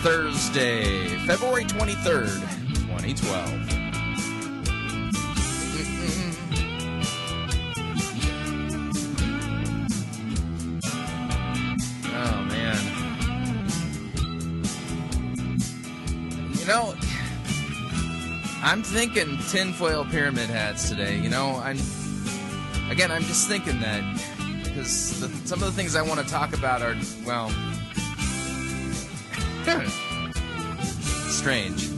Thursday, February 23rd, 2012. Oh, man. You know, I'm thinking tinfoil pyramid hats today. You know, I'm. Again, I'm just thinking that because some of the things I want to talk about are, well, strange.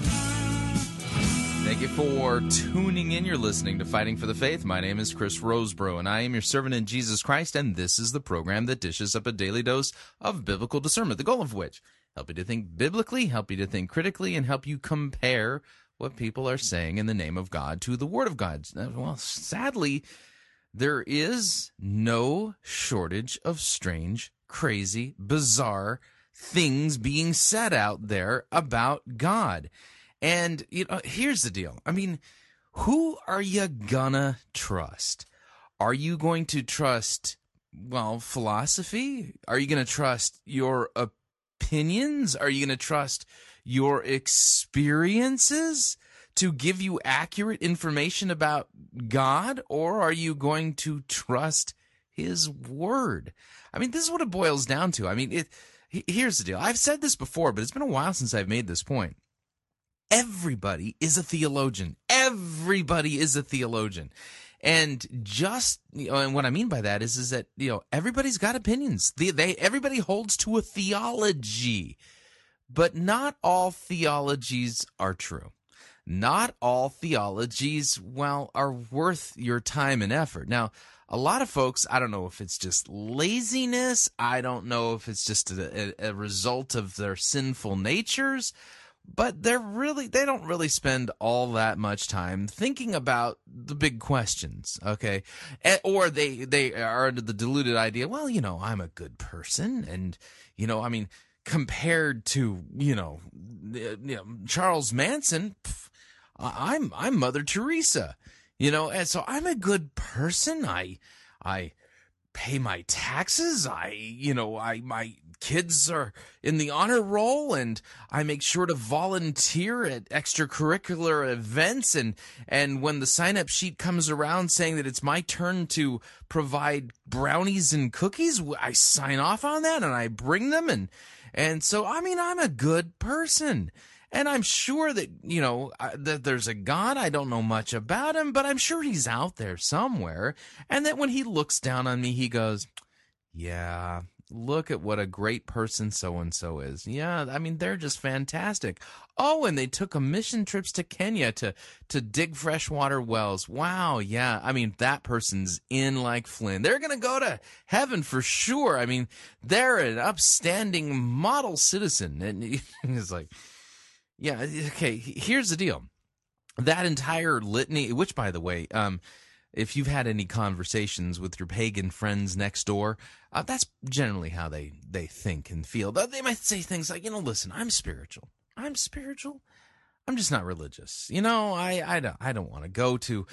Thank you for tuning in. You're listening to Fighting for the Faith. My name is Chris Rosebrough, and I am your servant in Jesus Christ, and this is the program that dishes up a daily dose of biblical discernment, the goal of which help you to think biblically, help you to think critically, and help you compare what people are saying in the name of God to the Word of God. Uh, well, sadly, there is no shortage of strange, crazy, bizarre things being said out there about God. And you know, here's the deal. I mean, who are you gonna trust? Are you going to trust well, philosophy? Are you going to trust your opinions? Are you going to trust your experiences to give you accurate information about God or are you going to trust his word? I mean, this is what it boils down to. I mean, it here's the deal. I've said this before, but it's been a while since I've made this point. Everybody is a theologian. Everybody is a theologian. And just you know, and what I mean by that is is that you know everybody's got opinions. They, they everybody holds to a theology, but not all theologies are true. Not all theologies, well, are worth your time and effort. Now, a lot of folks, I don't know if it's just laziness. I don't know if it's just a, a, result of their sinful natures, but they're really, they don't really spend all that much time thinking about the big questions. Okay. Or they, they are under the deluded idea, well, you know, I'm a good person. And, you know, I mean, compared to, you know, you know Charles Manson, pff, I'm, I'm Mother Teresa you know and so i'm a good person. I i pay my taxes. I you know i my kids are in the honor roll and i make sure to volunteer at extracurricular events. And and when the sign up sheet comes around saying that it's my turn to provide brownies and cookies i sign off on that and i bring them. And and so i mean i'm a good person and I'm sure that, you know, that there's a God. I don't know much about him, but I'm sure he's out there somewhere. And that when he looks down on me, he goes, Yeah, look at what a great person so and so is. Yeah, I mean, they're just fantastic. Oh, and they took a mission trips to Kenya to to dig freshwater wells. Wow, yeah. I mean, that person's in like Flynn. They're going to go to heaven for sure. I mean, they're an upstanding model citizen. And he's like, yeah. Okay. Here's the deal. That entire litany, which, by the way, um, if you've had any conversations with your pagan friends next door, uh, that's generally how they they think and feel. They might say things like, you know, listen, I'm spiritual. I'm spiritual. I'm just not religious. You know, I I don't I don't want to go to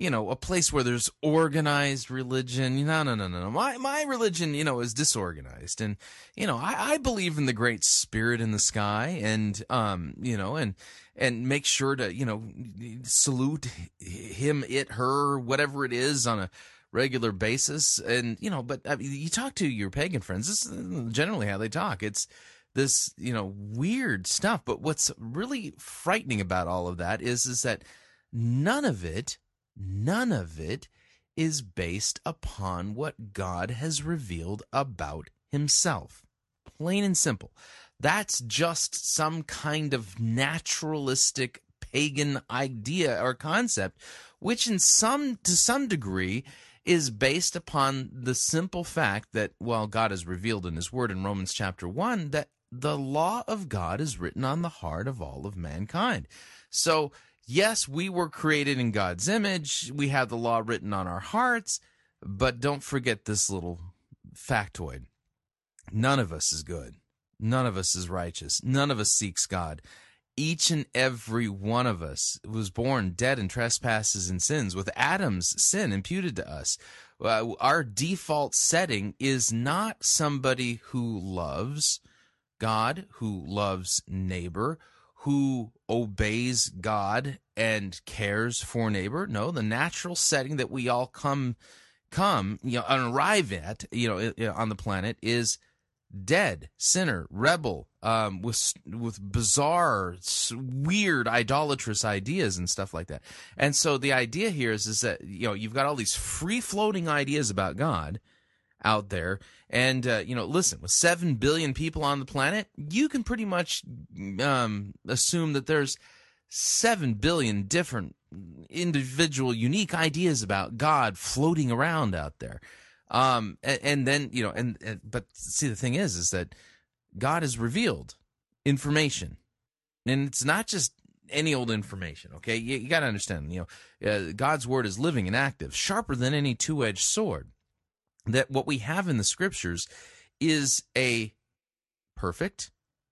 you know, a place where there's organized religion. No, no, no, no. My my religion, you know, is disorganized, and you know, I, I believe in the great spirit in the sky, and um, you know, and and make sure to you know salute him, it, her, whatever it is on a regular basis, and you know, but I mean, you talk to your pagan friends. This is generally how they talk. It's this you know weird stuff. But what's really frightening about all of that is is that none of it, none of it is based upon what God has revealed about Himself. Plain and simple. That's just some kind of naturalistic pagan idea or concept, which in some to some degree is based upon the simple fact that, well, God has revealed in His Word in Romans chapter 1 that the law of God is written on the heart of all of mankind. So, yes, we were created in God's image. We have the law written on our hearts, but don't forget this little factoid. None of us is good. None of us is righteous. None of us seeks God. Each and every one of us was born dead in trespasses and sins, with Adam's sin imputed to us. Uh, our default setting is not somebody who loves God, who loves neighbor, who obeys God and cares for neighbor. No, the natural setting that we all come come you know and arrive at you know on the planet is dead, sinner, rebel, um, with with bizarre, weird, idolatrous ideas and stuff like that. And so the idea here is is that you know you've got all these free floating ideas about God out there, and uh, you know, listen, with seven billion people on the planet, you can pretty much um, assume that there's seven billion different individual, unique ideas about God floating around out there. Um, and, and then you know, and, and but see, the thing is, is that God has revealed information, and it's not just any old information. Okay, you, you got to understand. You know, uh, God's word is living and active, sharper than any two-edged sword. That what we have in the scriptures is a perfect,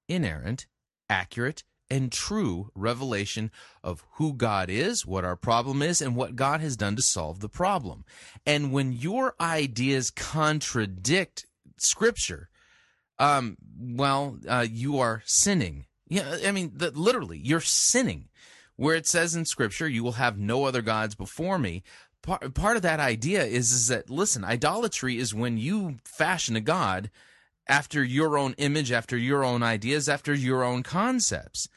inerrant, accurate, and true revelation of who God is, what our problem is, and what God has done to solve the problem. And when your ideas contradict Scripture, um, well, uh, you are sinning. Yeah, I mean, the, literally, you're sinning. Where it says in Scripture, "You will have no other gods before me." Part, part of that idea is is that listen, idolatry is when you fashion a god after your own image, after your own ideas, after your own concepts.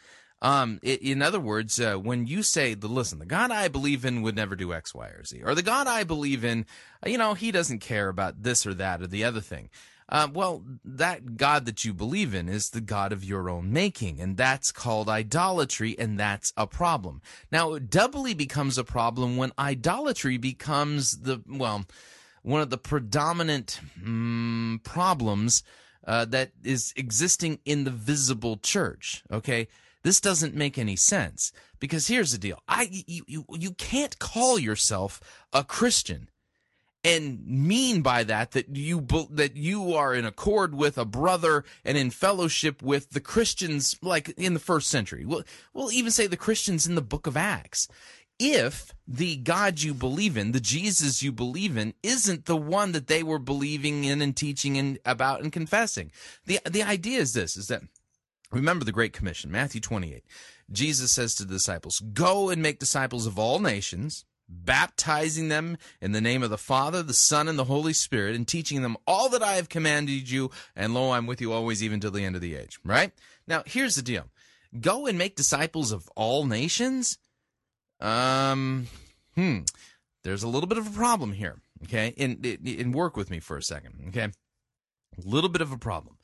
Um, it, in other words, uh, when you say, the listen, the God I believe in would never do X, Y, or Z, or the God I believe in, you know, he doesn't care about this or that or the other thing. Uh, well, that God that you believe in is the God of your own making, and that's called idolatry, and that's a problem. Now, it doubly becomes a problem when idolatry becomes the, well, one of the predominant mm, problems uh, that is existing in the visible church. Okay, this doesn't make any sense because here's the deal: I you you, you can't call yourself a Christian and mean by that that you that you are in accord with a brother and in fellowship with the Christians like in the first century. We'll, we'll even say the Christians in the book of Acts if the God you believe in, the Jesus you believe in, isn't the one that they were believing in and teaching and about and confessing. The the idea is this is that remember the Great Commission, Matthew 28. Jesus says to the disciples, Go and make disciples of all nations, baptizing them in the name of the Father, the Son, and the Holy Spirit, and teaching them all that I have commanded you, and lo, I'm with you always, even to the end of the age. Right? Now, here's the deal. Go and make disciples of all nations um, hmm. There's a little bit of a problem here. Okay, and and work with me for a second. Okay, a little bit of a problem.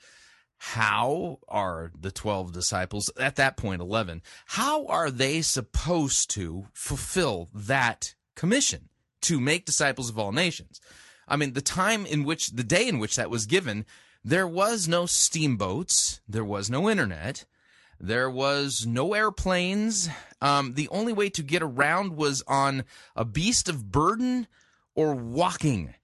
How are the 12 disciples, at that point 11, how are they supposed to fulfill that commission to make disciples of all nations? I mean, the time in which, the day in which that was given, there was no steamboats, there was no internet, there was no airplanes. Um, the only way to get around was on a beast of burden or walking.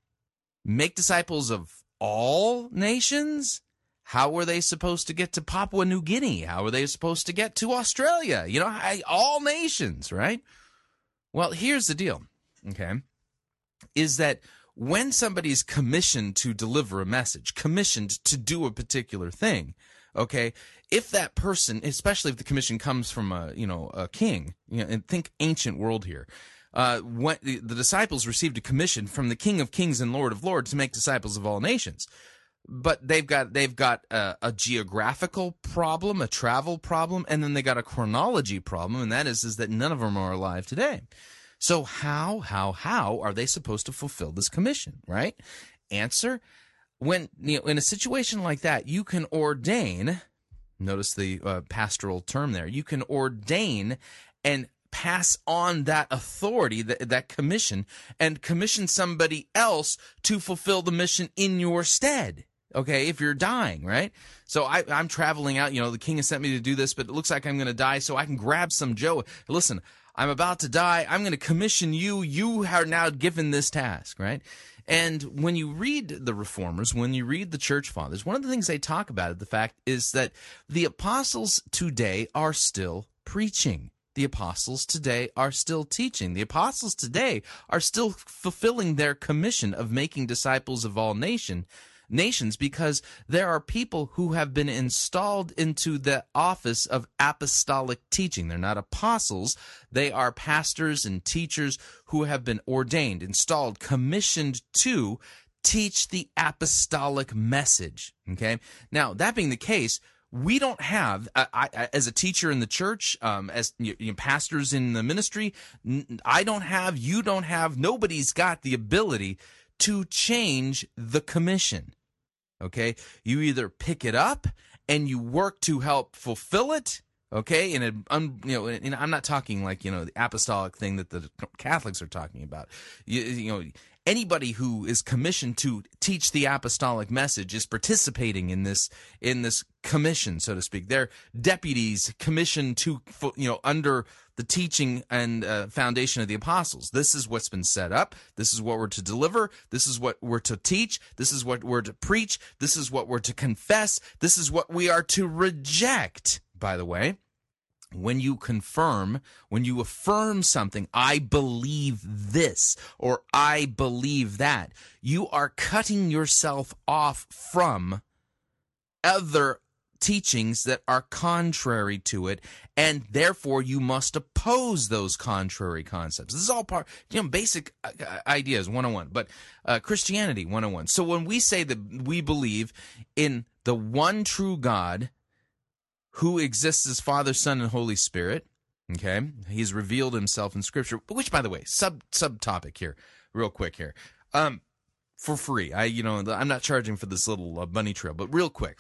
Make disciples of all nations? How were they supposed to get to Papua New Guinea? How were they supposed to get to Australia? You know, all nations, right? Well, here's the deal, okay? Is that when somebody's commissioned to deliver a message, commissioned to do a particular thing, okay, if that person, especially if the commission comes from a you know a king, you know, and think ancient world here. Uh, when the, the disciples received a commission from the King of Kings and Lord of Lords to make disciples of all nations. But they've got they've got a, a, geographical problem, a travel problem, and then they got a chronology problem, and that is is that none of them are alive today. So how how how are they supposed to fulfill this commission? Right? Answer: When you know, in a situation like that, you can ordain. Notice the uh, pastoral term there. You can ordain and pass on that authority, that, that commission, and commission somebody else to fulfill the mission in your stead okay if you're dying right? So I, i'm traveling out you know the king has sent me to do this but it looks like i'm going to die so i can grab some joe. Listen i'm about to die. I'm going to commission you. You are now given this task right? And when you read the reformers when you read the church fathers one of the things they talk about the fact is that the apostles today are still preaching. The apostles today are still teaching. The apostles today are still fulfilling their commission of making disciples of all nation nations because there are people who have been installed into the office of apostolic teaching. They're not apostles, they are pastors and teachers who have been ordained, installed, commissioned to teach the apostolic message. Okay? Now, that being the case, we don't have I, I, as a teacher in the church um, as you know, pastors in the ministry i don't have you don't have nobody's got the ability to change the commission Okay. You either pick it up and you work to help fulfill it. Okay. And, it, um, you know, and I'm not talking like, you know, the apostolic thing that the Catholics are talking about. You, you know, anybody who is commissioned to teach the apostolic message is participating in this in this commission so to speak they're deputies commissioned to you know under the teaching and uh, foundation of the apostles. This is what's been set up. This is what we're to deliver. This is what we're to teach. This is what we're to preach. This is what we're to confess. This is what we are to reject by the way. When you confirm, when you affirm something, I believe this or I believe that, you are cutting yourself off from other teachings that are contrary to it, and therefore you must oppose those contrary concepts. This is all part, you know, basic uh, uh, ideas 101, but uh, Christianity 101. So when we say that we believe in the one true God, who exists as Father, Son, and Holy Spirit. Okay, he's revealed himself in Scripture. Which, by the way, sub subtopic here, real quick here, um, for free. I, you know, I'm not charging for this little uh, bunny trail, but real quick.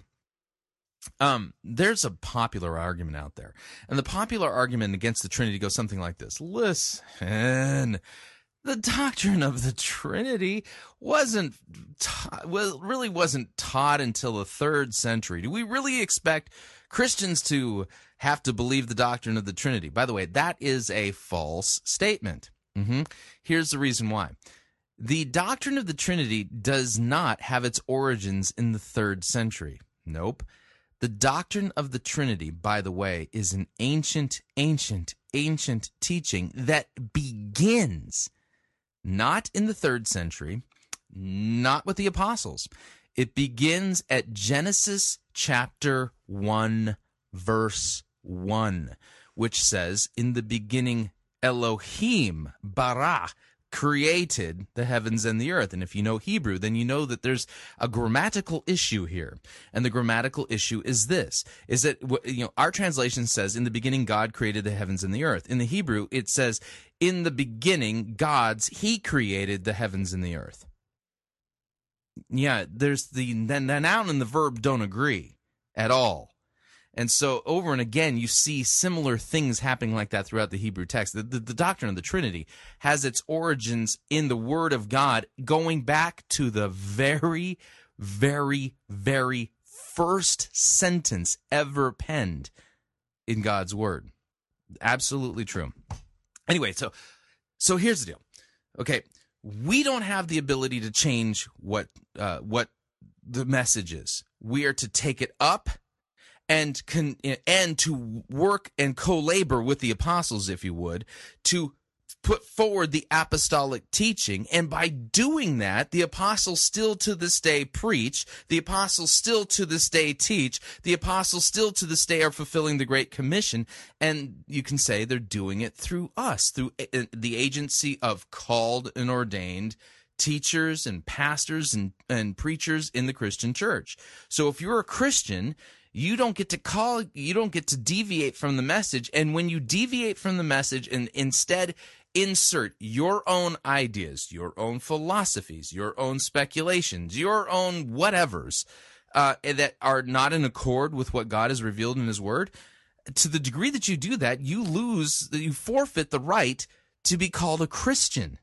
Um, there's a popular argument out there, and the popular argument against the Trinity goes something like this: Listen, the doctrine of the Trinity wasn't ta- well, really wasn't taught until the third century. Do we really expect Christians to have to believe the doctrine of the Trinity. By the way, that is a false statement. Mm-hmm. Here's the reason why. The doctrine of the Trinity does not have its origins in the third century. Nope. The doctrine of the Trinity, by the way, is an ancient, ancient, ancient teaching that begins not in the third century, not with the apostles. It begins at Genesis chapter 1, verse 1, which says, In the beginning, Elohim, bara, created the heavens and the earth. And if you know Hebrew, then you know that there's a grammatical issue here. And the grammatical issue is this, is that, you know, our translation says, in the beginning, God created the heavens and the earth. In the Hebrew, it says, in the beginning, God's, he created the heavens and the earth. Yeah, there's the, the noun and the verb don't agree at all. And so over and again, you see similar things happening like that throughout the Hebrew text. The, the, the, doctrine of the Trinity has its origins in the Word of God, going back to the very, very, very first sentence ever penned in God's Word. Absolutely true. Anyway, so so here's the deal. Okay, we don't have the ability to change what uh, what the message is. We are to take it up and can and to work and co-labor with the apostles if you would to put forward the apostolic teaching. And by doing that the apostles still to this day preach. The apostles still to this day teach. The apostles still to this day are fulfilling the great commission. And you can say they're doing it through us through uh, uh, the agency of called and ordained teachers and pastors and, and preachers in the Christian church. So if you're a Christian, you don't get to call, you don't get to deviate from the message. And when you deviate from the message and instead insert your own ideas, your own philosophies, your own speculations, your own whatevers uh, that are not in accord with what God has revealed in His Word, to the degree that you do that, you lose, you forfeit the right to be called a Christian.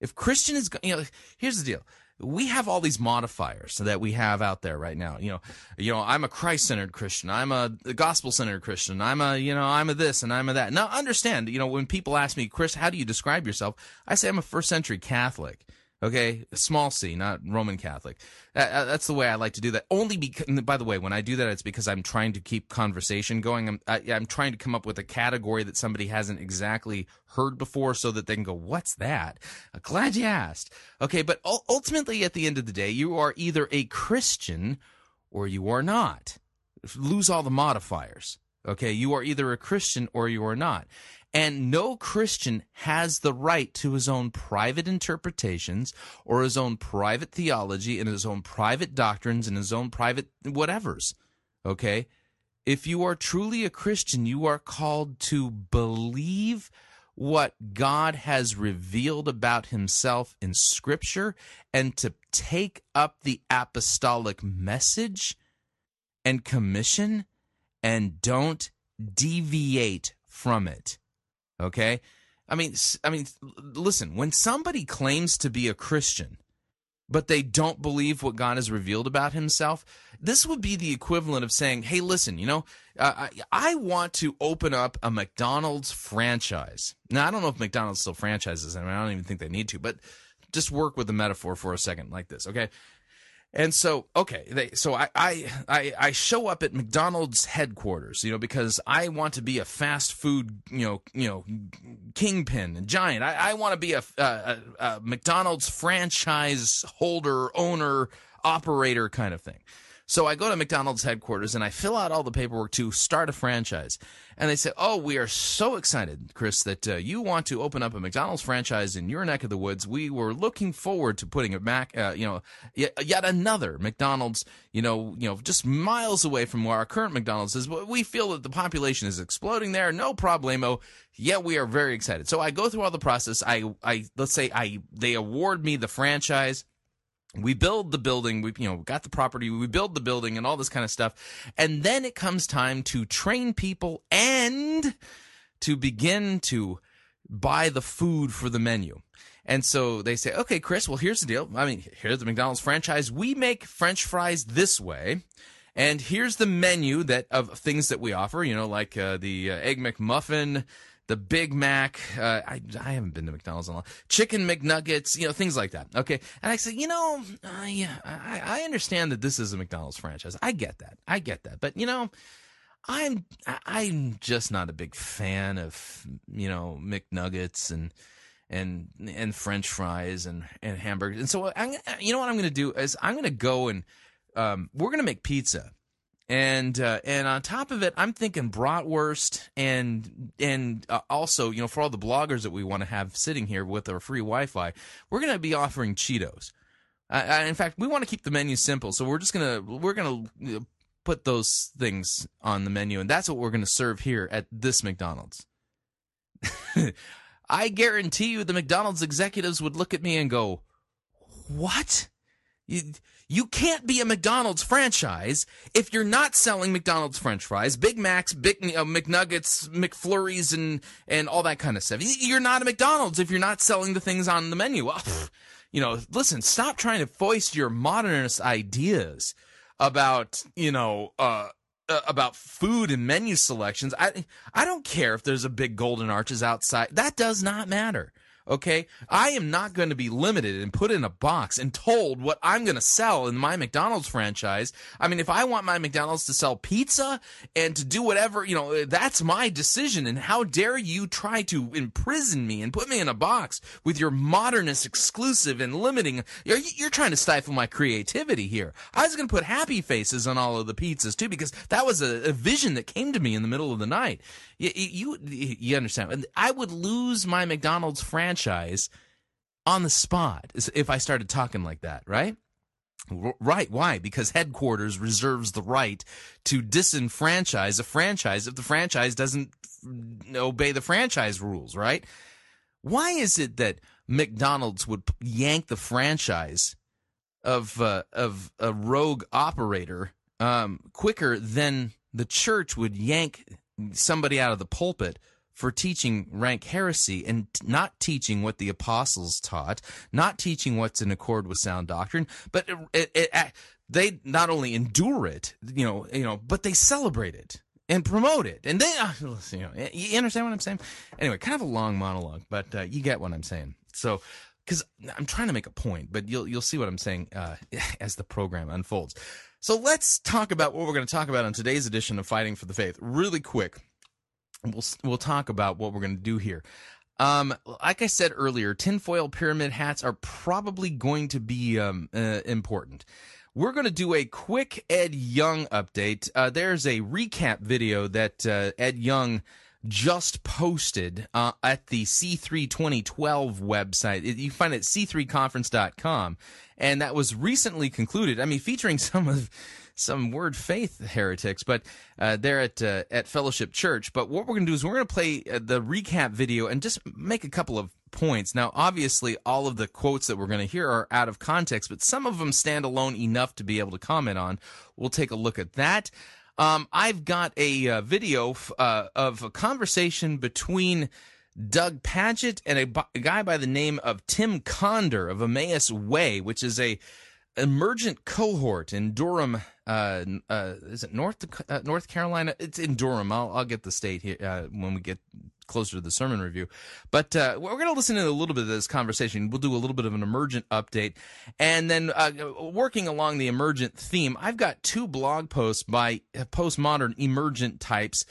If Christian is, you know, here's the deal we have all these modifiers that we have out there right now. You know, you know, I'm a Christ-centered Christian. I'm a gospel-centered Christian. I'm a, you know, I'm a this and I'm a that. Now, understand, you know, when people ask me, Chris, how do you describe yourself? I say I'm a first-century Catholic. Okay, small c, not Roman Catholic. Uh, uh, that's the way I like to do that. Only because, by the way, when I do that, it's because I'm trying to keep conversation going. I'm, I, i am trying to come up with a category that somebody hasn't exactly heard before, so that they can go, "What's that?" I'm glad you asked. Okay, but ultimately, at the end of the day, you are either a Christian or you are not. Lose all the modifiers. Okay, you are either a Christian or you are not. And no Christian has the right to his own private interpretations or his own private theology and his own private doctrines and his own private whatevers. Okay? If you are truly a Christian, you are called to believe what God has revealed about himself in Scripture and to take up the apostolic message and commission and don't deviate from it. Okay? I mean I mean listen, when somebody claims to be a Christian but they don't believe what God has revealed about himself, this would be the equivalent of saying, "Hey, listen, you know, uh, I, I want to open up a McDonald's franchise." Now, I don't know if McDonald's still franchises, I, mean, I don't even think they need to, but just work with the metaphor for a second like this, okay? And so, okay, they, so I, I, I, show up at McDonald's headquarters, you know, because I want to be a fast food, you know, you know, kingpin and giant. I, I want to be a, uh, a, a McDonald's franchise holder, owner, operator kind of thing. So I go to McDonald's headquarters and I fill out all the paperwork to start a franchise. And they say, "Oh, we are so excited, Chris, that uh, you want to open up a McDonald's franchise in your neck of the woods. We were looking forward to putting it back, uh, you know, yet, yet, another McDonald's, you know, you know, just miles away from where our current McDonald's is. But we feel that the population is exploding there. No problemo. Yeah, we are very excited. So I go through all the process. I, I let's say I they award me the franchise." We build the building we you know got the property we build the building and all this kind of stuff. And then it comes time to train people and to begin to buy the food for the menu. And so they say okay chris well here's the deal. I mean here's the mcdonald's franchise. We make french fries this way and here's the menu that of things that we offer you know like uh, the uh, egg mcmuffin the Big Mac. Uh, I, I haven't been to McDonald's in a long. Chicken McNuggets, you know, things like that. Okay, and I said, you know, I, I understand that this is a McDonald's franchise. I get that. I get that. But you know, I'm I'm just not a big fan of you know McNuggets and and and French fries and and hamburgers. And so I, you know what I'm going to do is I'm going to go and um, we're going to make pizza and uh, and on top of it, I'm thinking bratwurst and and uh, also you know for all the bloggers that we want to have sitting here with our free Wi-Fi, we're going to be offering Cheetos. Uh, in fact, we want to keep the menu simple, so we're just gonna we're gonna put those things on the menu, and that's what we're gonna serve here at this McDonald's. I guarantee you, the McDonald's executives would look at me and go, "What?" You, you can't be a McDonald's franchise if you're not selling McDonald's French fries, Big Macs, Big uh, McNuggets, McFlurries, and and all that kind of stuff. You're not a McDonald's if you're not selling the things on the menu. Well, you know, listen, stop trying to foist your modernist ideas about you know uh, uh, about food and menu selections. I I don't care if there's a big golden arches outside. That does not matter. Okay. I am not going to be limited and put in a box and told what I'm going to sell in my McDonald's franchise. I mean, if I want my McDonald's to sell pizza and to do whatever, you know, that's my decision. And how dare you try to imprison me and put me in a box with your modernist exclusive and limiting? You're, you're trying to stifle my creativity here. I was going to put happy faces on all of the pizzas too, because that was a, a vision that came to me in the middle of the night. You, you, you understand? I would lose my McDonald's franchise on the spot if I started talking like that, right? Right. Why? Because headquarters reserves the right to disenfranchise a franchise if the franchise doesn't obey the franchise rules, right? Why is it that McDonald's would yank the franchise of uh, of a rogue operator um, quicker than the church would yank somebody out of the pulpit for teaching rank heresy and not teaching what the apostles taught, not teaching what's in accord with sound doctrine, but it, it, it, they not only endure it, you know, you know, but they celebrate it and promote it. And then, uh, you know, you understand what I'm saying? Anyway, kind of a long monologue, but uh, you get what I'm saying. So, because I'm trying to make a point, but you'll you'll see what I'm saying uh, as the program unfolds. So let's talk about what we're going to talk about on today's edition of Fighting for the Faith, really quick we'll we'll talk about what we're going to do here. Um, like I said earlier, tinfoil pyramid hats are probably going to be um, uh, important. We're going to do a quick Ed Young update. Uh, there's a recap video that uh, Ed Young just posted uh, at the C3 2012 website. You find it at c3conference.com. And that was recently concluded. I mean, featuring some of some word faith heretics, but uh, they're at uh, at Fellowship Church. But what we're going to do is we're going to play uh, the recap video and just make a couple of points. Now, obviously, all of the quotes that we're going to hear are out of context, but some of them stand alone enough to be able to comment on. We'll take a look at that. Um, I've got a uh, video f- uh, of a conversation between Doug Pagitt and a, a guy by the name of Tim Conder of Emmaus Way, which is a emergent cohort in Durham. Uh, uh, is it North uh, North Carolina? It's in Durham. I'll I'll get the state here uh, when we get closer to the sermon review. But uh, we're going to listen to a little bit of this conversation. We'll do a little bit of an emergent update, and then uh, working along the emergent theme, I've got two blog posts by postmodern emergent types.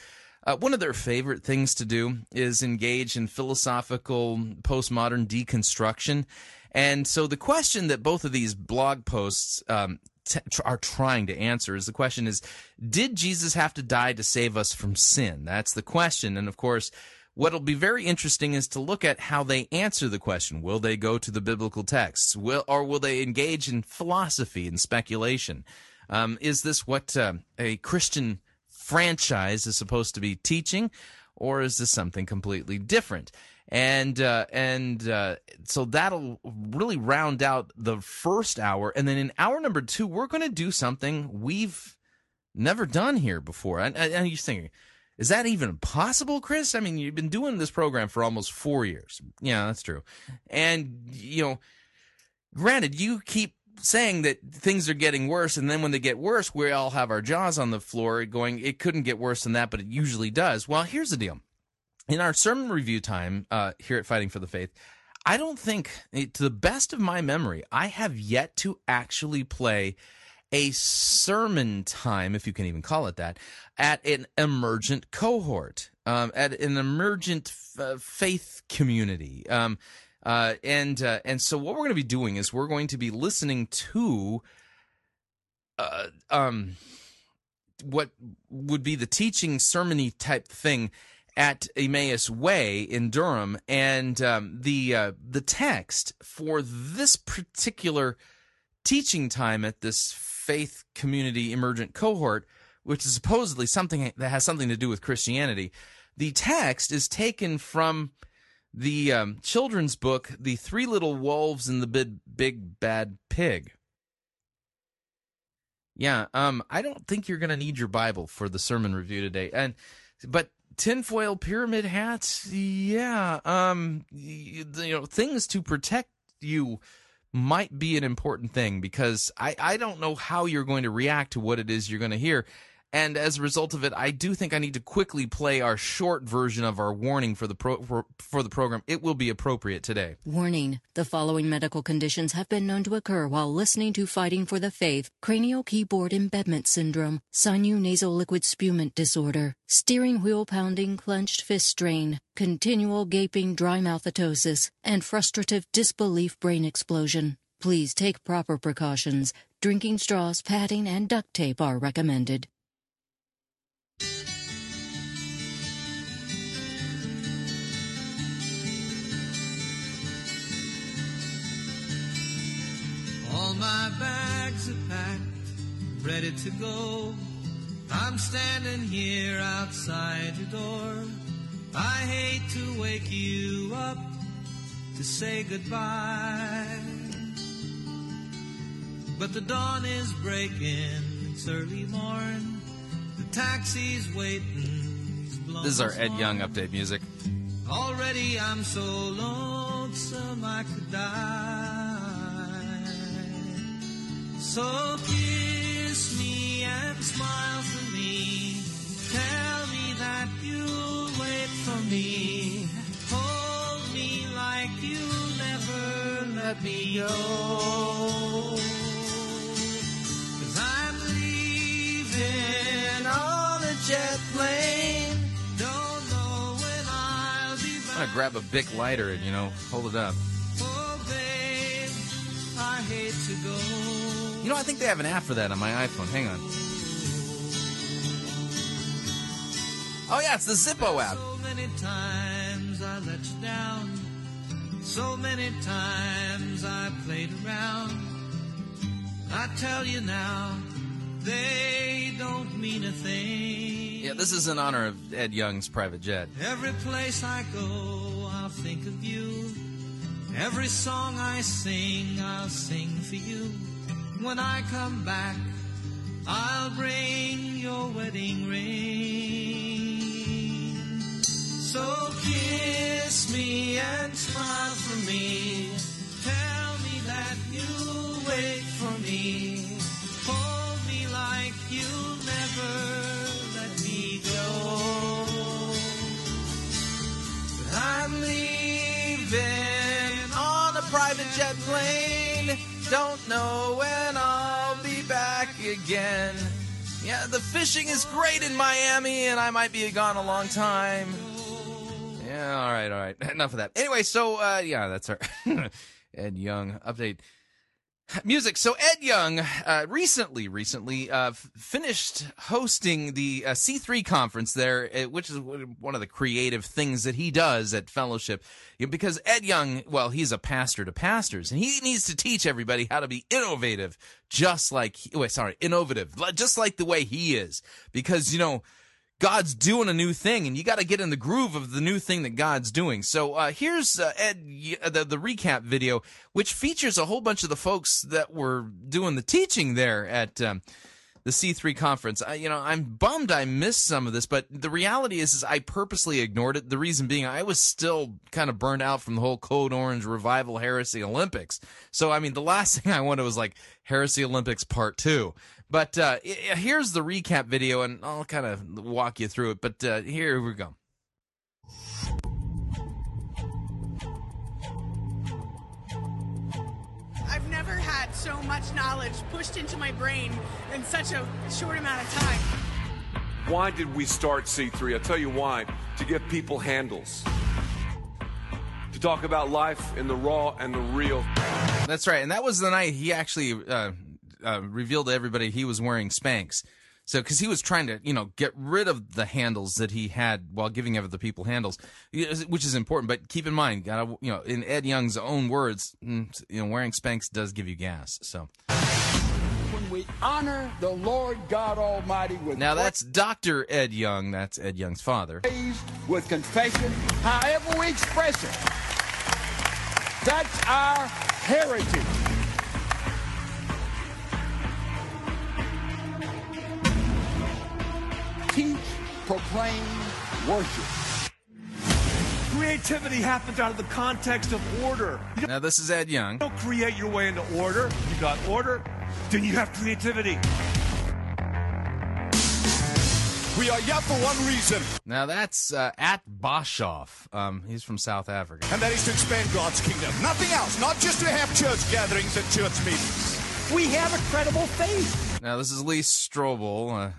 Uh, one of their favorite things to do is engage in philosophical postmodern deconstruction. And so the question that both of these blog posts um, t- are trying to answer is the question is did Jesus have to die to save us from sin? That's the question. And of course, what'll be very interesting is to look at how they answer the question. Will they go to the biblical texts? Will or will they engage in philosophy and speculation? Um, is this what uh, a Christian franchise is supposed to be teaching, or is this something completely different? And uh, and uh, so that'll really round out the first hour, and then in hour number two, we're going to do something we've never done here before. And, and you're thinking, is that even possible, Chris? I mean, you've been doing this program for almost four years. Yeah, that's true. And you know, granted, you keep saying that things are getting worse, and then when they get worse, we all have our jaws on the floor, going, "It couldn't get worse than that," but it usually does. Well, here's the deal in our sermon review time uh, here at Fighting for the Faith, I don't think, to the best of my memory, I have yet to actually play a sermon time, if you can even call it that, at an emergent cohort, um, at an emergent f- uh, faith community. Um, uh, and uh, and so what we're going to be doing is we're going to be listening to uh, um, what would be the teaching sermony type thing at Emmaus Way in Durham, and um, the uh, the text for this particular teaching time at this faith community emergent cohort, which is supposedly something that has something to do with Christianity, the text is taken from the um, children's book, "The Three Little Wolves and the Big Big Bad Pig." Yeah, um, I don't think you're going to need your Bible for the sermon review today, and but tinfoil pyramid hats? Yeah um you, you know things to protect you might be an important thing because I, I don't know how you're going to react to what it is you're going to hear and as a result of it, I do think I need to quickly play our short version of our warning for the pro- for, for, the program. It will be appropriate today. Warning: The following medical conditions have been known to occur while listening to Fighting for the Faith: cranial keyboard embedment syndrome, sinus nasal liquid spument disorder, steering wheel pounding, clenched fist strain, continual gaping dry mouthatosis, and frustrative disbelief brain explosion. Please take proper precautions. Drinking straws, padding, and duct tape are recommended. My bags are packed, ready to go. I'm standing here outside your door. I hate to wake you up to say goodbye. But the dawn is breaking, it's early morn. The taxi's waiting. This is our Ed Young update music. Already I'm so lonesome I could die. So kiss me and smile for me. Tell me that you'll wait for me. Hold me like you'll never let me go. Cause I'm leaving on a jet plane. Don't know when I'll be back. I'm gonna grab a big lighter and you know hold it up. Oh, babe, I hate to go. You know, I think they have an app for that on my iPhone. Hang on. Oh yeah, it's the Zippo app. So many times I let you down. So many times I played around. I tell you now, they don't mean a thing. Yeah, this is in honor of Ed Young's private jet. Every place I go, I'll think of you. Every song I sing, I'll sing for you. When I come back, I'll bring your wedding ring. So kiss me and smile for me. Tell me that you'll wait for me. Don't know when I'll be back again. Yeah, the fishing is great in Miami, and I might be gone a long time. Yeah, all right, all right. Enough of that. Anyway, so uh, yeah, that's our Ed Young update. Music. So Ed Young uh, recently, recently uh, f- finished hosting the uh, C3 conference there, uh, which is one of the creative things that he does at Fellowship. Because Ed Young, well, he's a pastor to pastors, and he needs to teach everybody how to be innovative, just like he, wait, sorry, innovative, just like the way he is. Because you know. God's doing a new thing, and you got to get in the groove of the new thing that God's doing. So uh, here's uh, Ed uh, the the recap video, which features a whole bunch of the folks that were doing the teaching there at um, the C3 conference. I, you know, I'm bummed I missed some of this, but the reality is, is I purposely ignored it. The reason being, I was still kind of burned out from the whole Code Orange Revival Heresy Olympics. So I mean, the last thing I wanted was like Heresy Olympics Part Two. But uh, i- i- here's the recap video, and I'll kind of walk you through it. But uh, here we go. I've never had so much knowledge pushed into my brain in such a short amount of time. Why did we start C3? I'll tell you why. To give people handles. To talk about life in the raw and the real. That's right, and that was the night he actually uh, uh, revealed to everybody he was wearing Spanx. So, because he was trying to, you know, get rid of the handles that he had while giving other people handles, which is important. But keep in mind, gotta, you know, in Ed Young's own words, mm, you know, wearing Spanx does give you gas. So when we honor the Lord God Almighty with now that's Doctor Ed Young. That's Ed Young's father. with confession, however we express it. That's our heritage. Proclaim, worship. Creativity happens out of the context of order. You Now this is Ed Young. don't create your way into order. You got order, then you have creativity. We are here for one reason, Now that's uh, at Boshoff. Um, he's from South Africa. and that is to expand God's kingdom. Nothing else, not just to have church gatherings and church meetings. We have a credible faith. Now this is Lee Strobel, uh,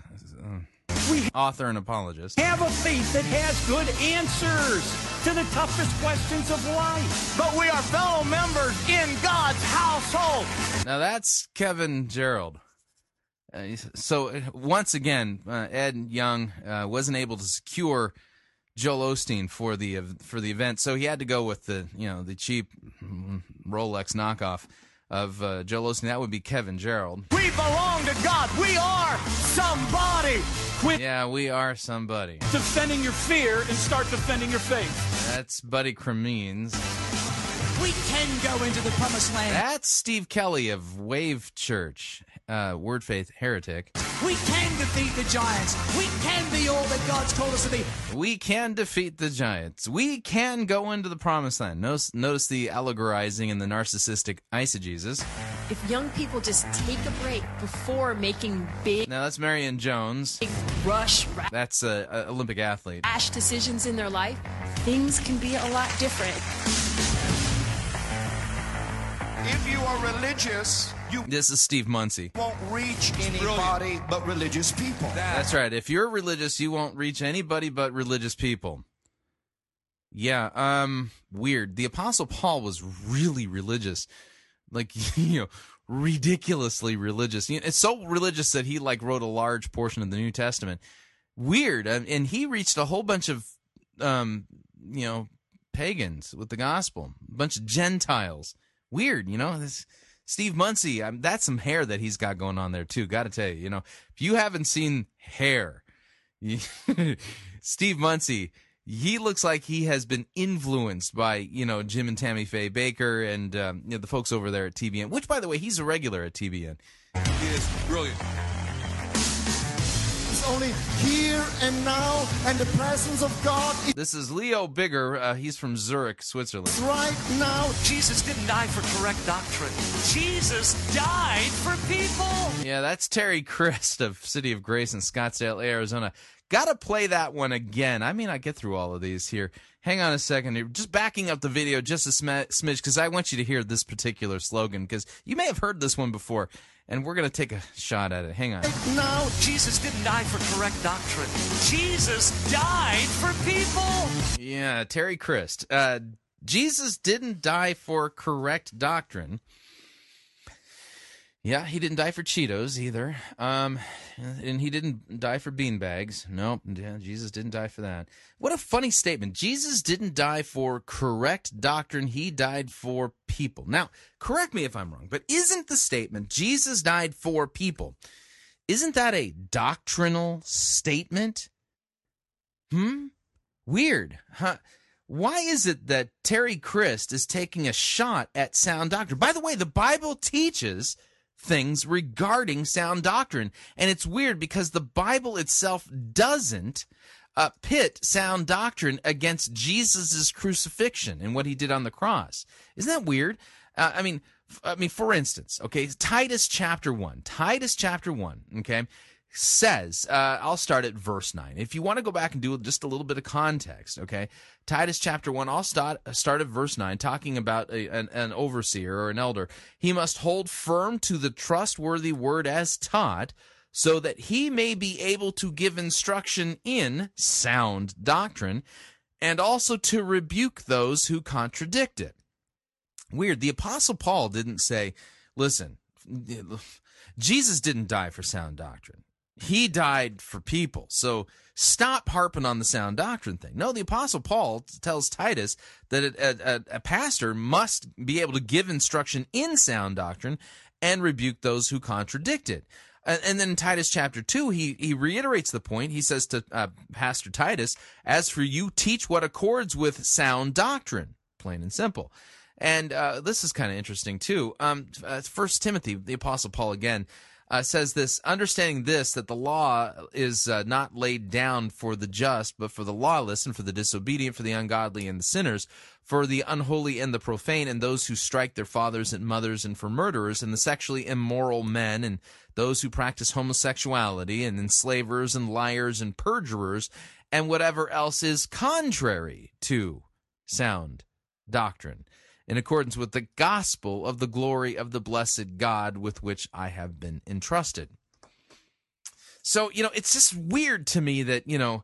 We author and apologist. have a faith that has good answers to the toughest questions of life. But we are fellow members in God's household. Now that's Kevin Gerald. Uh, so once again, uh, Ed Young uh, wasn't able to secure Joel Osteen for the for the event, so he had to go with the you know the cheap mm, Rolex knockoff. Of uh, Joel Osteen, that would be Kevin Gerald. We belong to God. We are somebody. Quit Yeah, we are somebody. defending your fear and start defending your faith. That's Buddy Cremines. We can go into the promised land. That's Steve Kelly of Wave Church, uh, Word Faith Heretic. We can defeat the giants. We can be all that God's called us to be. We can defeat the giants. We can go into the promised land. Notice, notice the allegorizing and the narcissistic eisegesis. If young people just take a break before making big, Now that's Marion Jones. big rush, That's a, a Olympic athlete. rash decisions in their life, things can be a lot different. If you are religious, you This is Steve Munsey. won't reach anybody but religious people. That's right. If you're religious, you won't reach anybody but religious people. Yeah, um weird. The apostle Paul was really religious. Like, you know, ridiculously religious. You know, It's so religious that he like wrote a large portion of the New Testament. Weird. Um, And he reached a whole bunch of um, you know, pagans with the gospel. A bunch of Gentiles. Weird, you know. This Steve Munsey, um, that's some hair that he's got going on there too. Got to tell you, you know, if you haven't seen hair, Steve Munsey, he looks like he has been influenced by you know Jim and Tammy Faye Bakker and um, you know, the folks over there at TBN. Which, by the way, he's a regular at TBN. He is brilliant. It's only here and now, and the presence of God is This is Leo Bigger. Uh, he's from Zurich, Switzerland. right now. Jesus didn't die for correct doctrine. Jesus died for people. Yeah, that's Terry Crist of City of Grace in Scottsdale, Arizona. Gotta play that one again. I mean, I get through all of these here. Hang on a second here. Just backing up the video just a sm- smidge because I want you to hear this particular slogan because you may have heard this one before, and we're gonna take a shot at it. Hang on. No, Jesus didn't die for correct doctrine. Jesus died for people. Yeah, Terry Crist. Uh, Jesus didn't die for correct doctrine. Yeah, he didn't die for Cheetos either. Um, and he didn't die for beanbags. Nope, yeah, Jesus didn't die for that. What a funny statement. Jesus didn't die for correct doctrine. He died for people. Now, correct me if I'm wrong, but isn't the statement Jesus died for people? Isn't that a doctrinal statement? Hmm? Weird. Huh? Why is it that Terry Crist is taking a shot at sound doctrine? By the way, the Bible teaches things regarding sound doctrine. And it's weird because the Bible itself doesn't uh, pit sound doctrine against Jesus' crucifixion and what he did on the cross. Isn't that weird? Uh, I mean, I mean, for instance, okay, Titus chapter one, Titus chapter one, okay, says, uh, I'll start at verse 9. If you want to go back and do just a little bit of context, okay? Titus chapter 1, I'll start, start at verse 9, talking about a, an, an overseer or an elder. He must hold firm to the trustworthy word as taught, so that he may be able to give instruction in sound doctrine, and also to rebuke those who contradict it. Weird. The Apostle Paul didn't say, listen, Jesus didn't die for sound doctrine. He died for people. So stop harping on the sound doctrine thing. No, the Apostle Paul tells Titus that a, a, a pastor must be able to give instruction in sound doctrine and rebuke those who contradict it. And, then in Titus chapter 2, he, he reiterates the point. He says to uh, Pastor Titus, As for you, teach what accords with sound doctrine, plain and simple. And uh, this is kind of interesting too. Um, uh, First Timothy, the Apostle Paul again, uh, says this understanding this that the law is uh, not laid down for the just but for the lawless and for the disobedient for the ungodly and the sinners for the unholy and the profane and those who strike their fathers and mothers and for murderers and the sexually immoral men and those who practice homosexuality and enslavers and liars and perjurers and whatever else is contrary to sound doctrine in accordance with the gospel of the glory of the blessed God with which I have been entrusted. So, you know, it's just weird to me that, you know,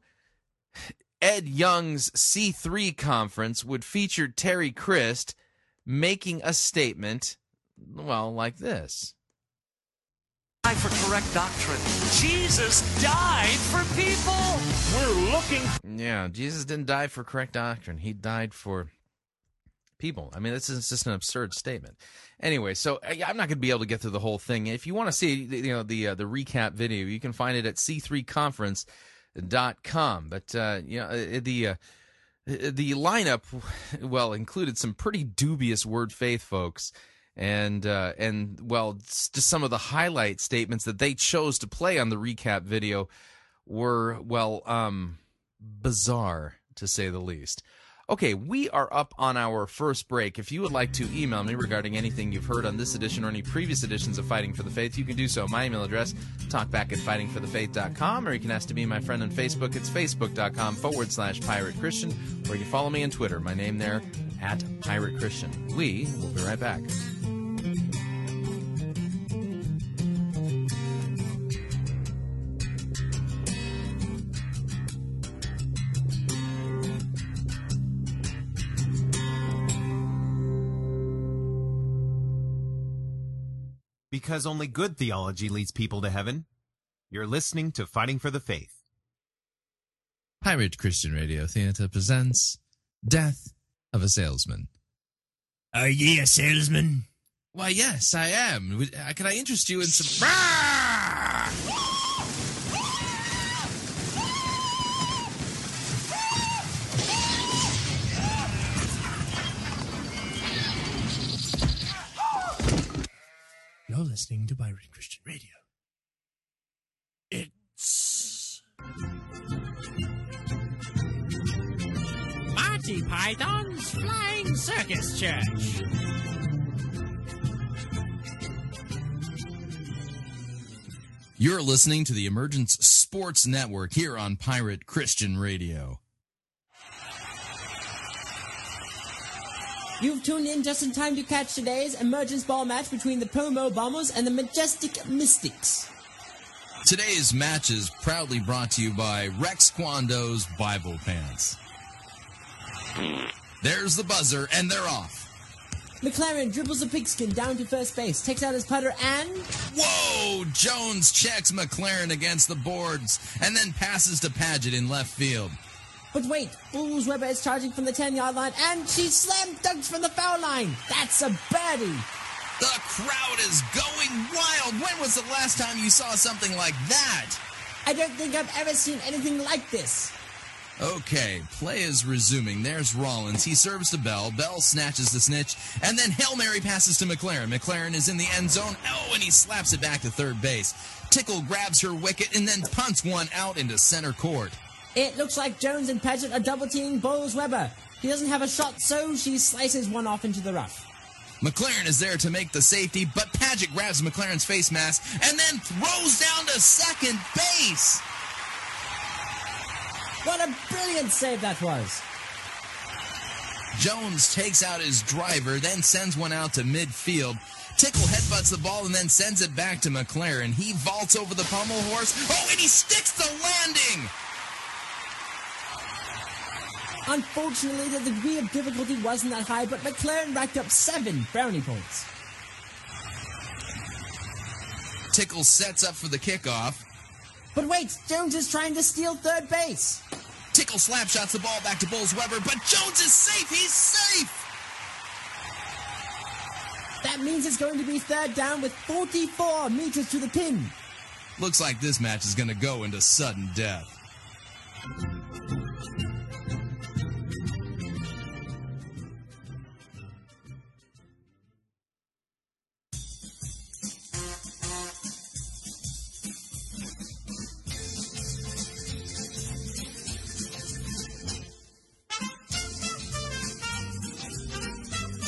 Ed Young's C3 conference would feature Terry Crist making a statement, well, like this. Die for correct doctrine. Jesus died for people. We're looking Yeah, Jesus didn't die for correct doctrine. He died for people. I mean, this is just an absurd statement. Anyway, so I- I'm not going to be able to get through the whole thing. If you want to see, you know, the uh, the recap video, you can find it at c3conference.com. But uh, you know, uh, the uh, the lineup, well, included some pretty dubious word faith folks. And uh, and well, just some of the highlight statements that they chose to play on the recap video were well um, bizarre to say the least. Okay, we are up on our first break. If you would like to email me regarding anything you've heard on this edition or any previous editions of Fighting for the Faith, you can do so. My email address, talkback at fightingforthefaith.com, or you can ask to be my friend on Facebook. It's facebook.com forward slash pirate Christian, or you follow me on Twitter. My name there, at pirate Christian. We will be right back. Because only good theology leads people to heaven. You're listening to Fighting for the Faith. Pirate Christian Radio Theater presents Death of a Salesman. Are ye a salesman? Why, yes, I am. Uh, Can I interest you in some. Listening to Pirate Christian Radio. It's Monty Python's Flying Circus Church. You're listening to the Emergence Sports Network here on Pirate Christian Radio. You've tuned in just in time to catch today's emergence ball match between the Pomo Bombers and the Majestic Mystics. Today's match is proudly brought to you by Rex Kwando's Bible Pants. There's the buzzer, and they're off. McLaren dribbles the pigskin down to first base, takes out his putter, and Whoa! Jones checks McLaren against the boards and then passes to Pagitt in left field. But wait, Bolz-Weber is charging from the 10 yard line, and she slam dunks from the foul line. That's a birdie. The crowd is going wild. When was the last time you saw something like that? I don't think I've ever seen anything like this. Okay, play is resuming. There's Rollins. He serves to Bell. Bell snatches the snitch, and then Hail Mary passes to McLaren. McLaren is in the end zone. Oh, and he slaps it back to third base. Tickle grabs her wicket and then punts one out into center court. It looks like Jones and Pagitt are double teaming Bolz-Weber. He doesn't have a shot, so she slices one off into the rough. McLaren is there to make the safety, but Pagitt grabs McLaren's face mask and then throws down to second base. What a brilliant save that was! Jones takes out his driver, then sends one out to midfield. Tickle headbutts the ball and then sends it back to McLaren. He vaults over the pommel horse. Oh, and he sticks the landing! Unfortunately, the degree of difficulty wasn't that high, but McLaren racked up seven brownie points. Tickle sets up for the kickoff. But wait, Jones is trying to steal third base. Tickle slap shots the ball back to Bolz-Weber, but Jones is safe. He's safe. That means it's going to be third down with 44 meters to the pin. Looks like this match is going to go into sudden death.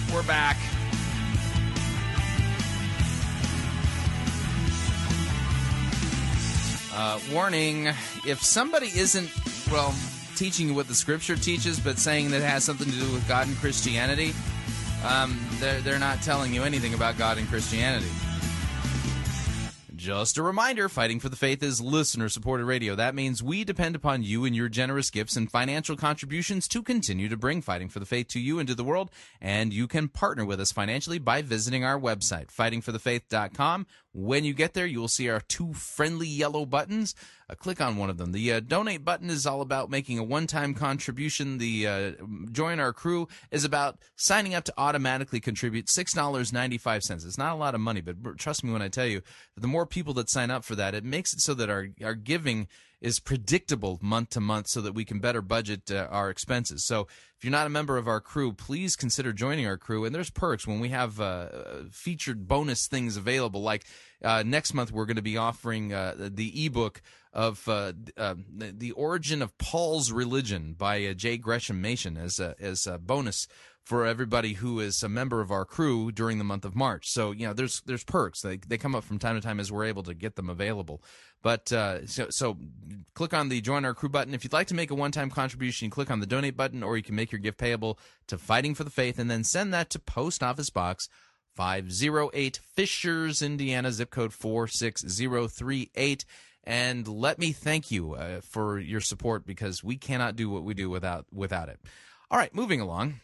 Right, we're back. Uh, warning if somebody isn't, well, teaching you what the scripture teaches, but saying that it has something to do with God and Christianity, um, they're, they're not telling you anything about God and Christianity. Just a reminder Fighting for the Faith is listener supported radio. That means we depend upon you and your generous gifts and financial contributions to continue to bring Fighting for the Faith to you and to the world. And you can partner with us financially by visiting our website, fightingforthefaith.com. When you get there, you will see our two friendly yellow buttons. Uh, click on one of them. The uh, donate button is all about making a one time contribution. The uh, join our crew is about signing up to automatically contribute $6.95. It's not a lot of money, but trust me when I tell you, the more people that sign up for that, it makes it so that our, our giving is predictable month to month so that we can better budget uh, our expenses. So if you're not a member of our crew, please consider joining our crew. And there's perks when we have uh, featured bonus things available. Like uh, next month, we're going to be offering uh, the ebook of uh, uh, the origin of Paul's religion by uh, J. Gresham Machen as a, as a bonus for everybody who is a member of our crew during the month of March. So you know, there's there's perks. They they come up from time to time as we're able to get them available. But uh, so so click on the join our crew button if you'd like to make a one time contribution. Click on the donate button, or you can make your gift payable to Fighting for the Faith, and then send that to Post Office Box. 508 Fishers, Indiana, zip code 46038 and let me thank you uh, for your support because we cannot do what we do without without it. All right, moving along.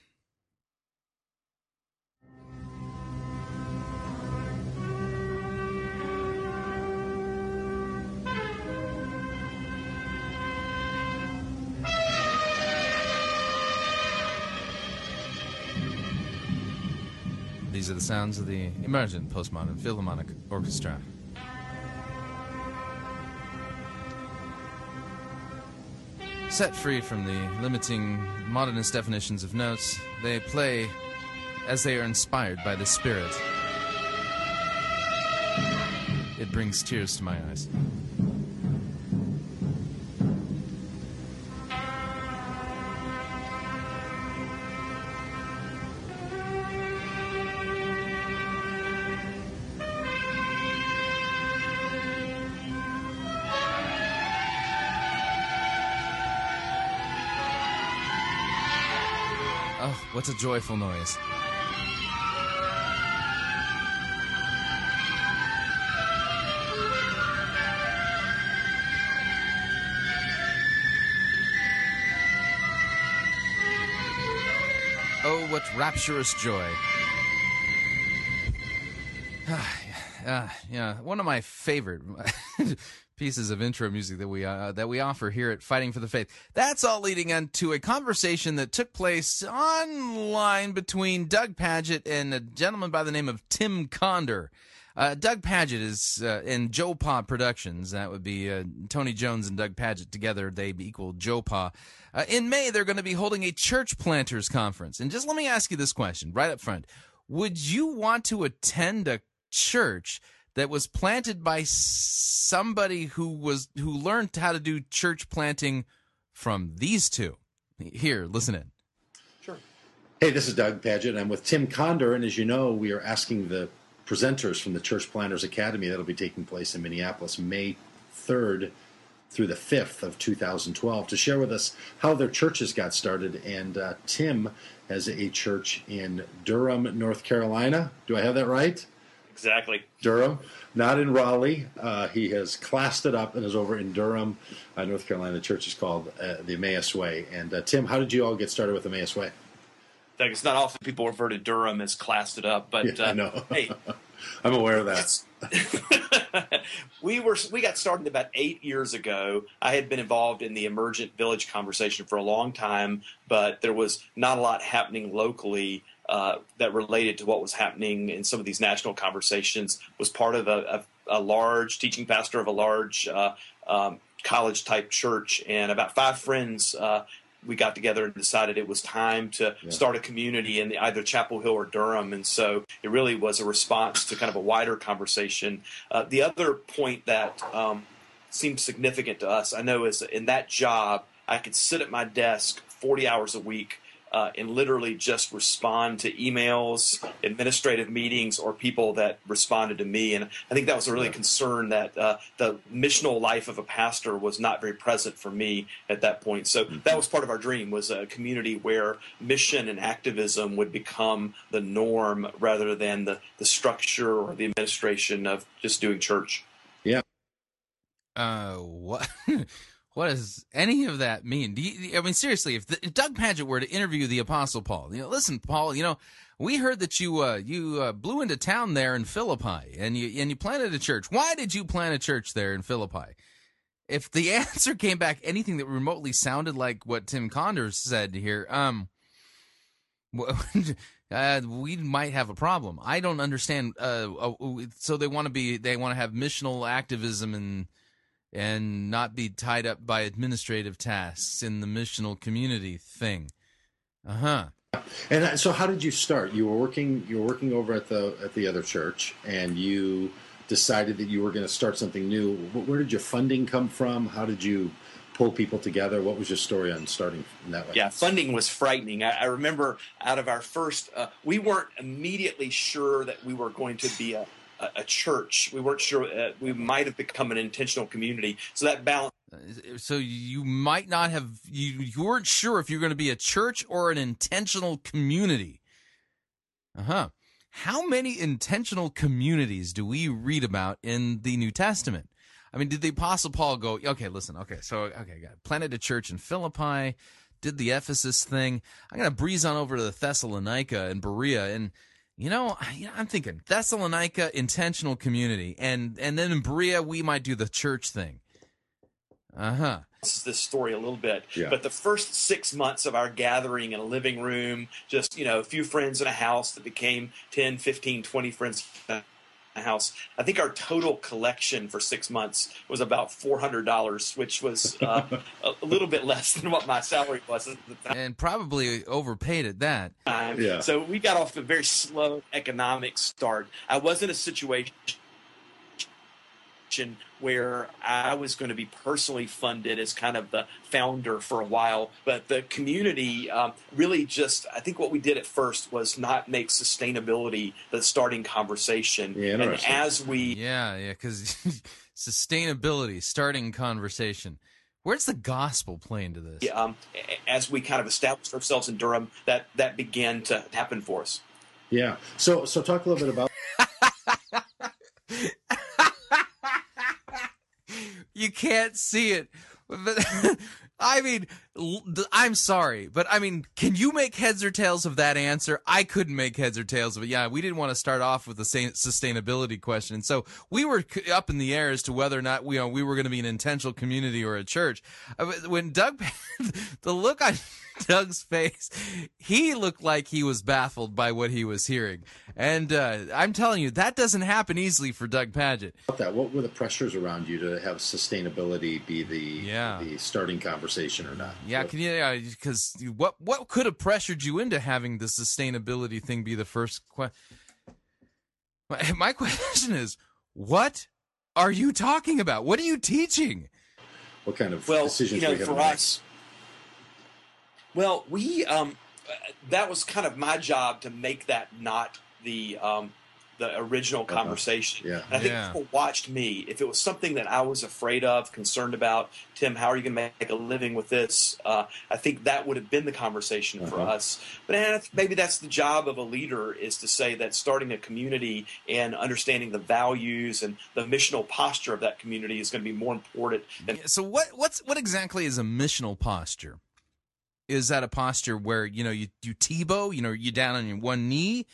These are the sounds of the Emergent Postmodern Philharmonic Orchestra. Set free from the limiting modernist definitions of notes, they play as they are inspired by the Spirit. It brings tears to my eyes. What's a joyful noise? Oh, what rapturous joy. uh, yeah, one of my favorite pieces of intro music that we uh, that we offer here at Fighting for the Faith. That's all leading into a conversation that took place online between Doug Pagitt and a gentleman by the name of Tim Conder. Uh, Doug Pagitt is uh, in JoPa Productions. That would be uh, Tony Jones and Doug Pagitt together. They equal JoPa. Uh, in May, they're going to be holding a church planters conference. And just let me ask you this question right up front: Would you want to attend a church that was planted by somebody who was who learned how to do church planting from these two? Here, listen in. Sure. Hey, this is Doug Pagitt. I'm with Tim Conder, and as you know, we are asking the presenters from the Church Planters Academy that'll be taking place in Minneapolis May 3rd through the 5th of 2012 to share with us how their churches got started. And uh, Tim has a church in Durham, North Carolina. Do I have that right? Exactly. Durham, not in Raleigh. Uh, he has classed it up and is over in Durham, uh, North Carolina. The church is called uh, the Emmaus Way. And uh, Tim, how did you all get started with Emmaus Way? Like it's not often people refer to Durham as classed it up, but yeah, I uh, know. hey, I'm aware of that. we were we got started about eight years ago. I had been involved in the emergent village conversation for a long time, but there was not a lot happening locally uh, that related to what was happening in some of these national conversations. Was part of a, a, a large teaching pastor of a large uh, um, college type church, and about five friends uh, we got together and decided it was time to Yeah. start a community in either Chapel Hill or Durham. And so it really was a response to kind of a wider conversation. Uh, the other point that um, seemed significant to us, I know, is in that job, I could sit at my desk 40 hours a week. Uh, and literally just respond to emails, administrative meetings, or people that responded to me. And I think that was a really concern that uh, the missional life of a pastor was not very present for me at that point. So that was part of our dream was a community where mission and activism would become the norm rather than the, the structure or the administration of just doing church. Yeah. Uh, what? what does any of that mean? You, I mean, seriously, if, the, if Doug Pagitt were to interview the Apostle Paul, you know, listen, Paul, you know, we heard that you uh, you uh, blew into town there in Philippi, and you and you planted a church. Why did you plant a church there in Philippi? If the answer came back anything that remotely sounded like what Tim Condors said here, um, uh, we might have a problem. I don't understand. Uh, uh, so they want to be, they want to have missional activism and and not be tied up by administrative tasks in the missional community thing. Uh huh. And so, how did you start? You were working. You were working over at the at the other church, and you decided that you were going to start something new. Where did your funding come from? How did you pull people together? What was your story on starting in that way? Yeah, funding was frightening. I, I remember out of our first, uh, we weren't immediately sure that we were going to be a, a, a church. We weren't sure uh, we might have become an intentional community. So that balance. So you might not have you you weren't sure if you're going to be a church or an intentional community. Uh huh. How many intentional communities do we read about in the New Testament? I mean, did the Apostle Paul go? Okay, listen. Okay, so okay, got planted a church in Philippi, did the Ephesus thing. I'm gonna breeze on over to the Thessalonica and Berea, and you know, you know, I'm thinking Thessalonica intentional community, and and then in Berea we might do the church thing. Uh huh. this story a little bit. Yeah. But the first six months of our gathering in a living room, just, you know, a few friends in a house that became 10, 15, 20 friends in a house. I think our total collection for six months was about $400, which was uh, a, a little bit less than what my salary was at the time. And probably overpaid at that. time. Yeah. So we got off to a very slow economic start. I was in a situation where I was going to be personally funded as kind of the founder for a while, but the community um, really just, I think what we did at first was not make sustainability the starting conversation. Yeah, and as we Yeah, yeah, because sustainability, starting conversation. Where's the gospel play into this? um, as we kind of established ourselves in Durham, that that began to happen for us. Yeah. So, so talk a little bit about. you can't see it. But I mean, I'm sorry, but I mean, can you make heads or tails of that answer? I couldn't make heads or tails of it. Yeah, we didn't want to start off with the sustainability question, so we were up in the air as to whether or not we, you know, we were going to be an intentional community or a church. Uh, When Doug, the look on Doug's face, he looked like he was baffled by what he was hearing, and uh, I'm telling you, that doesn't happen easily for Doug Pagitt. that. What were the pressures around you to have sustainability be the Yeah. the starting conversation or not? Yeah, can you? Because what what could have pressured you into having the sustainability thing be the first question? My, my question is, what are you talking about? What are you teaching? What kind of well, decisions you know, we have for to make? us, well, we um, uh, that was kind of my job to make that not the um, the original conversation. Yeah. And I think Yeah. people watched me. If it was something that I was afraid of, concerned about, Tim, how are you going to make a living with this? Uh, I think that would have been the conversation for Uh-huh. us. But eh, maybe that's the job of a leader is to say that starting a community and understanding the values and the missional posture of that community is going to be more important than So what what's what exactly is a missional posture? Is that a posture where you know you you Tebow, you know you down on your one knee?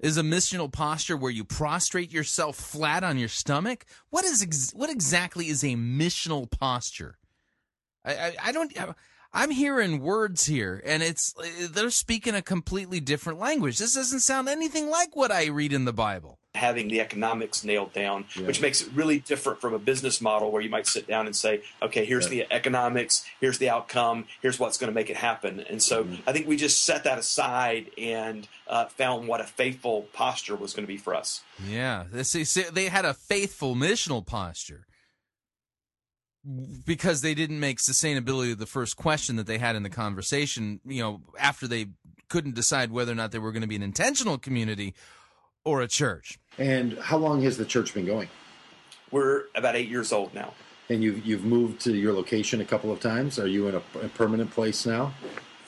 Is a missional posture where you prostrate yourself flat on your stomach? What is ex- what exactly is a missional posture? I, I, I don't. I'm hearing words here, and it's they're speaking a completely different language. This doesn't sound anything like what I read in the Bible. having the economics nailed down, Yeah. which makes it really different from a business model where you might sit down and say, okay, here's Yeah. the economics, here's the outcome, here's what's going to make it happen. And so Mm-hmm. I think we just set that aside and uh, found what a faithful posture was going to be for us. Yeah, they, see, see, they had a faithful missional posture because they didn't make sustainability the first question that they had in the conversation. You know, after they couldn't decide whether or not they were going to be an intentional community or a church. And how long has the church been going? We're about eight years old now. And you've you've moved to your location a couple of times. Are you in a, a permanent place now?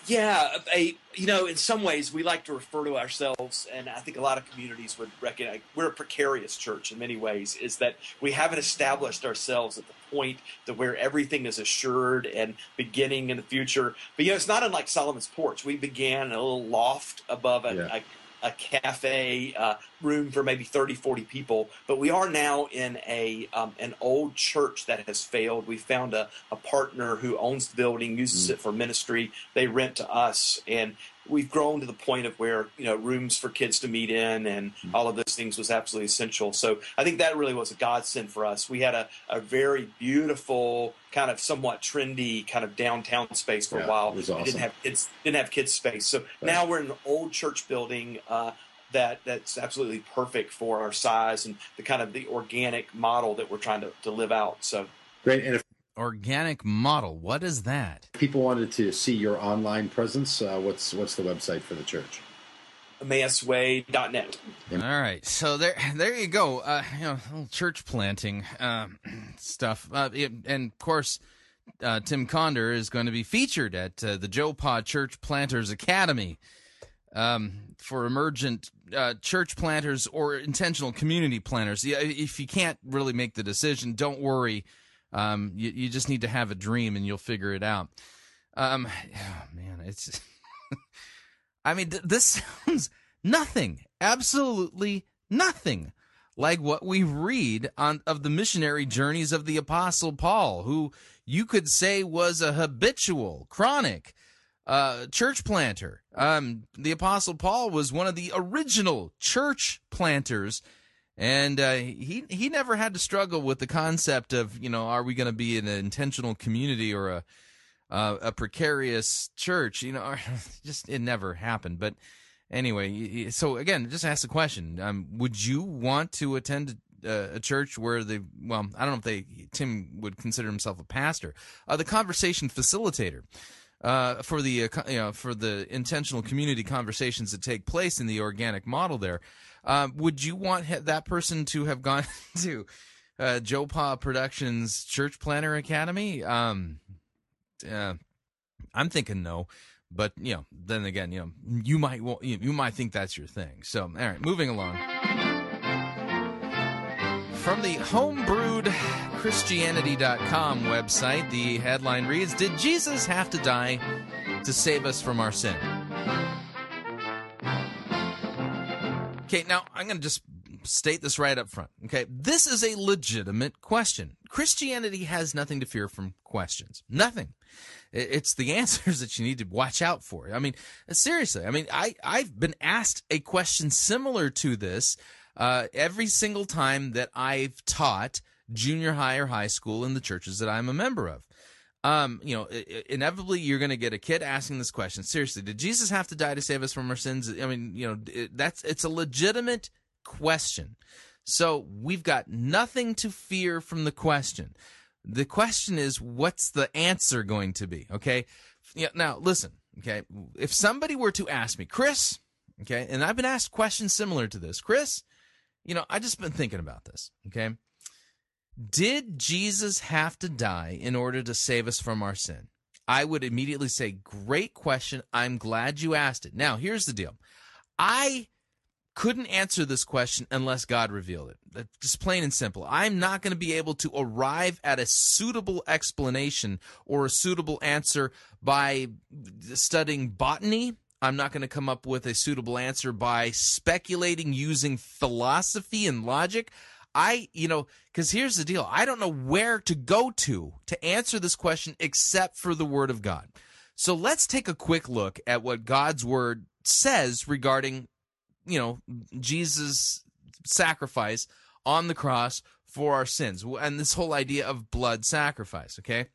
Yeah, a, you know, in some ways, we like to refer to ourselves, and I think a lot of communities would recognize we're a precarious church in many ways. Is that we haven't established ourselves at the point that where everything is assured and beginning in the future. But you know, it's not unlike Solomon's porch. We began in a little loft above a, Yeah. a a cafe uh, room for maybe 30 40 people but we are now in a um, an old church that has failed. We found a, a partner who owns the building uses it for ministry. They rent to us and we've grown to the point of where you know rooms for kids to meet in and all of those things was absolutely essential. So i think that really was a godsend for us. We had a, a very beautiful kind of somewhat trendy kind of downtown space for Yeah, a while. it was We awesome. didn't have kids didn't have kids space. So now we're in an old church building uh, that that's absolutely perfect for our size and the kind of the organic model that we're trying to, to live out so. Great. And if Organic model. What is that? people wanted to see your online presence, uh, what's what's the website for the church? massway.net All right, so there, there you go. Uh, you know, little church planting um, stuff, uh, it- and of course, uh, Tim Conder is going to be featured at uh, the Joe Pod Church Planters Academy um, for emergent uh, church planters or intentional community planters. Yeah, If you can't really make the decision, don't worry. Um, you, you just need to have a dream, and you'll figure it out. Um, oh, man, it's. I mean, th- this sounds nothing, absolutely nothing like what we read on of the missionary journeys of the apostle Paul, who you could say was a habitual, chronic uh, church planter. Um, the apostle Paul was one of the original church planters. And uh, he he never had to struggle with the concept of you know are we going to be an intentional community or a uh, a precarious church. You know, just it never happened. But anyway, so again, just ask the question: um, Would you want to attend a, a church where the Well, I don't know if they. Tim would consider himself a pastor, uh, the conversation facilitator. Uh, for the uh, you know for the intentional community conversations that take place in the organic model, there, um, would you want ha- that person to have gone to uh, JoPa Productions Church Planner Academy? Um, uh, I'm thinking no, but you know, then again, you know, you might wa- you you might think that's your thing. So, all right, moving along. From the homebrewedchristianity.com website, the headline reads Did Jesus have to die to save us from our sin? Okay, now I'm going to just state this right up front. Okay, this is a legitimate question. Christianity has nothing to fear from questions. Nothing. It's the answers that you need to watch out for. I mean, seriously. I mean, I I've been asked a question similar to this uh, every single time that I've taught junior high or high school in the churches that I'm a member of. Um, you know, inevitably you're going to get a kid asking this question. Seriously, did Jesus have to die to save us from our sins? I mean, you know, it, that's it's a legitimate question. So we've got nothing to fear from the question. The question is, what's the answer going to be? Okay. Yeah. Now listen. Okay. If somebody were to ask me, Chris, okay, and I've been asked questions similar to this, Chris, you know, I just been thinking about this. Okay. Did Jesus have to die in order to save us from our sin? I would immediately say, Great question. I'm glad you asked it. Now, here's the deal I couldn't answer this question unless God revealed it. Just plain and simple. I'm not going to be able to arrive at a suitable explanation or a suitable answer by studying botany. I'm not going to come up with a suitable answer by speculating using philosophy and logic. I, you know, because here's the deal I don't know where to go to to answer this question except for the Word of God. So let's take a quick look at what God's Word says regarding, you know, Jesus sacrifice on the cross for our sins. And this whole idea of blood sacrifice, okay?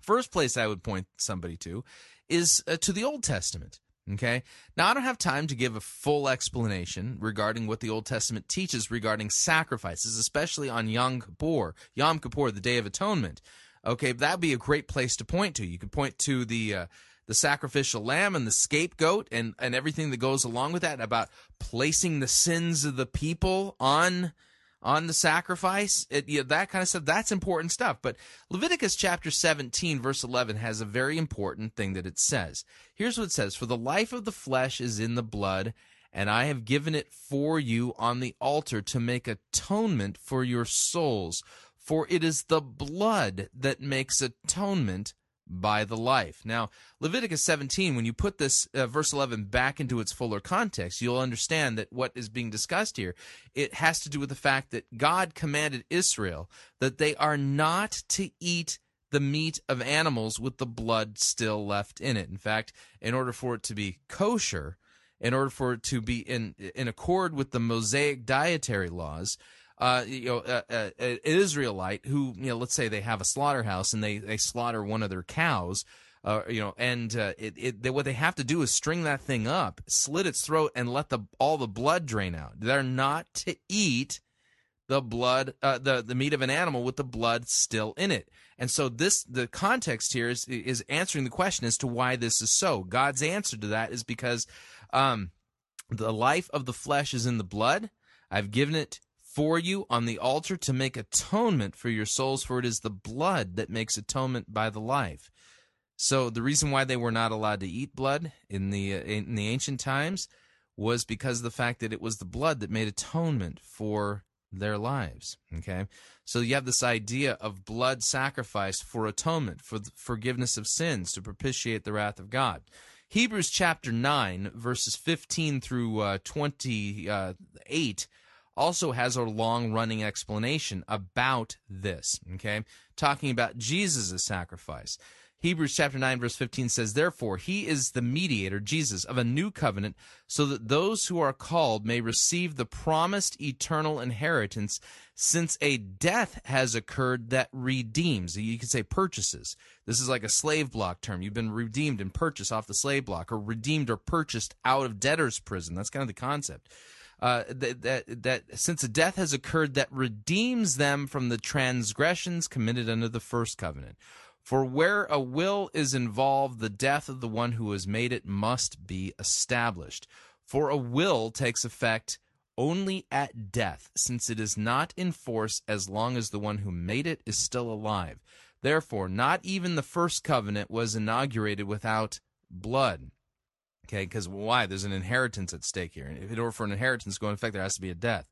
First place I would point somebody to is uh, to the Old Testament. Okay. Now, I don't have time to give a full explanation regarding what the Old Testament teaches regarding sacrifices, especially on Yom Kippur, Yom Kippur, the Day of Atonement. Okay, that'd be a great place to point to. You could point to the uh, the sacrificial lamb and the scapegoat and and everything that goes along with that about placing the sins of the people on on the sacrifice, it, you know, that kind of stuff. That's important stuff. But Leviticus chapter 17, verse 11, has a very important thing that it says. Here's what it says For the life of the flesh is in the blood, and I have given it for you on the altar to make atonement for your souls. For it is the blood that makes atonement by the life. Now, Leviticus 17, when you put this uh, verse 11 back into its fuller context, you'll understand that what is being discussed here, it has to do with the fact that God commanded Israel that they are not to eat the meat of animals with the blood still left in it. In fact, in order for it to be kosher, in order for it to be in in accord with the Mosaic dietary laws, uh, you know, uh, uh, an Israelite who, you know, let's say they have a slaughterhouse and they, they slaughter one of their cows, uh, you know, and uh, it, it, they, what they have to do is string that thing up, slit its throat, and let the all the blood drain out. They're not to eat the blood, uh, the the meat of an animal with the blood still in it. And so this, the context here is is answering the question as to why this is so. God's answer to that is because um, the life of the flesh is in the blood. I've given it for you on the altar to make atonement for your souls, for it is the blood that makes atonement by the life. So the reason why they were not allowed to eat blood in the uh, in the ancient times was because of the fact that it was the blood that made atonement for their lives. Okay, so you have this idea of blood sacrifice for atonement, for forgiveness of sins, to propitiate the wrath of God. Hebrews chapter 9, verses 15 through uh, 28 also has a long running explanation about this, okay? Talking about Jesus' sacrifice. Hebrews chapter 9 verse 15 says, Therefore, he is the mediator, Jesus, of a new covenant, so that those who are called may receive the promised eternal inheritance, since a death has occurred that redeems. You could say purchases. This is like a slave block term. You've been redeemed and purchased off the slave block, or redeemed or purchased out of debtor's prison. That's kind of the concept uh, that, that, that since a death has occurred that redeems them from the transgressions committed under the first covenant. For where a will is involved, the death of the one who has made it must be established. For a will takes effect only at death, since it is not in force as long as the one who made it is still alive. Therefore, not even the first covenant was inaugurated without blood. Okay, because why? There's an inheritance at stake here. In order for an inheritance to go in effect, there has to be a death.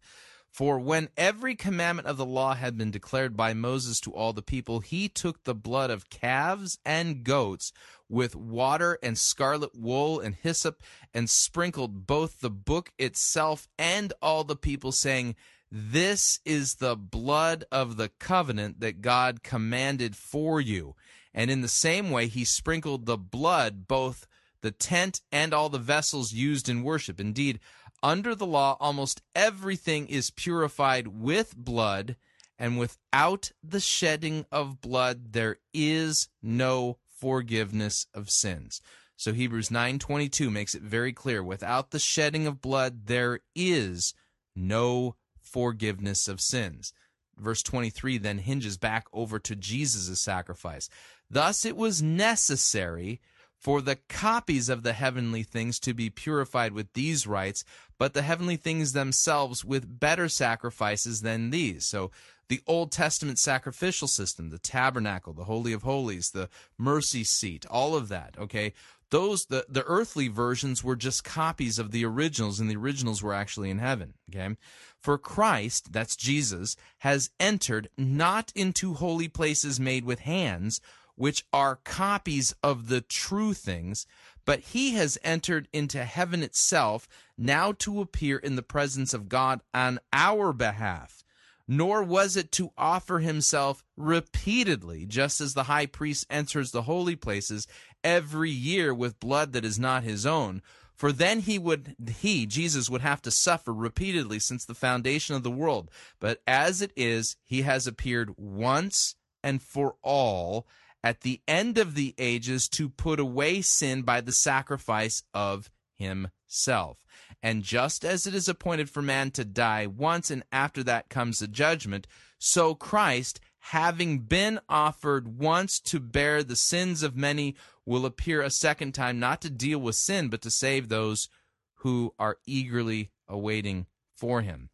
For when every commandment of the law had been declared by Moses to all the people, he took the blood of calves and goats with water and scarlet wool and hyssop and sprinkled both the book itself and all the people, saying, This is the blood of the covenant that God commanded for you. And in the same way, he sprinkled the blood both the tent, and all the vessels used in worship. Indeed, under the law, almost everything is purified with blood, and without the shedding of blood, there is no forgiveness of sins. So Hebrews 9:22 makes it very clear, without the shedding of blood there is no forgiveness of sins. Verse 23 then hinges back over to Jesus' sacrifice. Thus it was necessary for the copies of the heavenly things to be purified with these rites, but the heavenly things themselves with better sacrifices than these. So the Old Testament sacrificial system, the tabernacle, the Holy of Holies, the mercy seat, all of that, okay? Those the, the earthly versions were just copies of the originals, and the originals were actually in heaven. Okay. For Christ, that's Jesus, has entered not into holy places made with hands, which are copies of the true things, but he has entered into heaven itself, now to appear in the presence of God on our behalf. Nor was it to offer himself repeatedly, just as the high priest enters the holy places every year with blood that is not his own. For then he would he Jesus would have to suffer repeatedly since the foundation of the world. But as it is, he has appeared once and for all at the end of the ages to put away sin by the sacrifice of himself. And just as it is appointed for man to die once and after that comes the judgment, so Christ, having been offered once to bear the sins of many, will appear a second time, not to deal with sin, but to save those who are eagerly awaiting for him.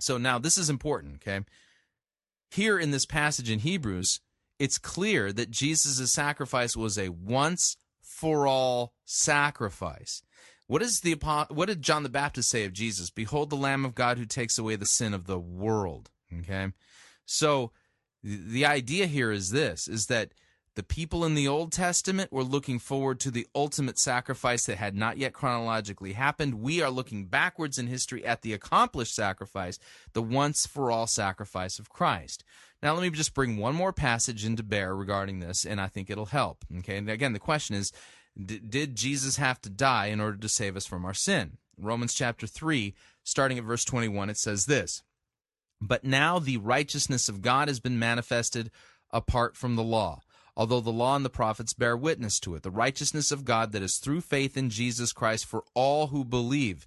So now this is important, okay? Here in this passage in Hebrews, it's clear that Jesus' sacrifice was a once for all sacrifice. What is the what did John the Baptist say of Jesus? Behold the Lamb of God who takes away the sin of the world. Okay? So the idea here is this is that the people in the Old Testament were looking forward to the ultimate sacrifice that had not yet chronologically happened. We are looking backwards in history at the accomplished sacrifice, the once for all sacrifice of Christ. Now, let me just bring one more passage into bear regarding this, and I think it'll help. Okay, and again, the question is Did Jesus have to die in order to save us from our sin? Romans chapter 3, starting at verse 21, it says this But now the righteousness of God has been manifested apart from the law although the law and the prophets bear witness to it, the righteousness of God that is through faith in Jesus Christ for all who believe.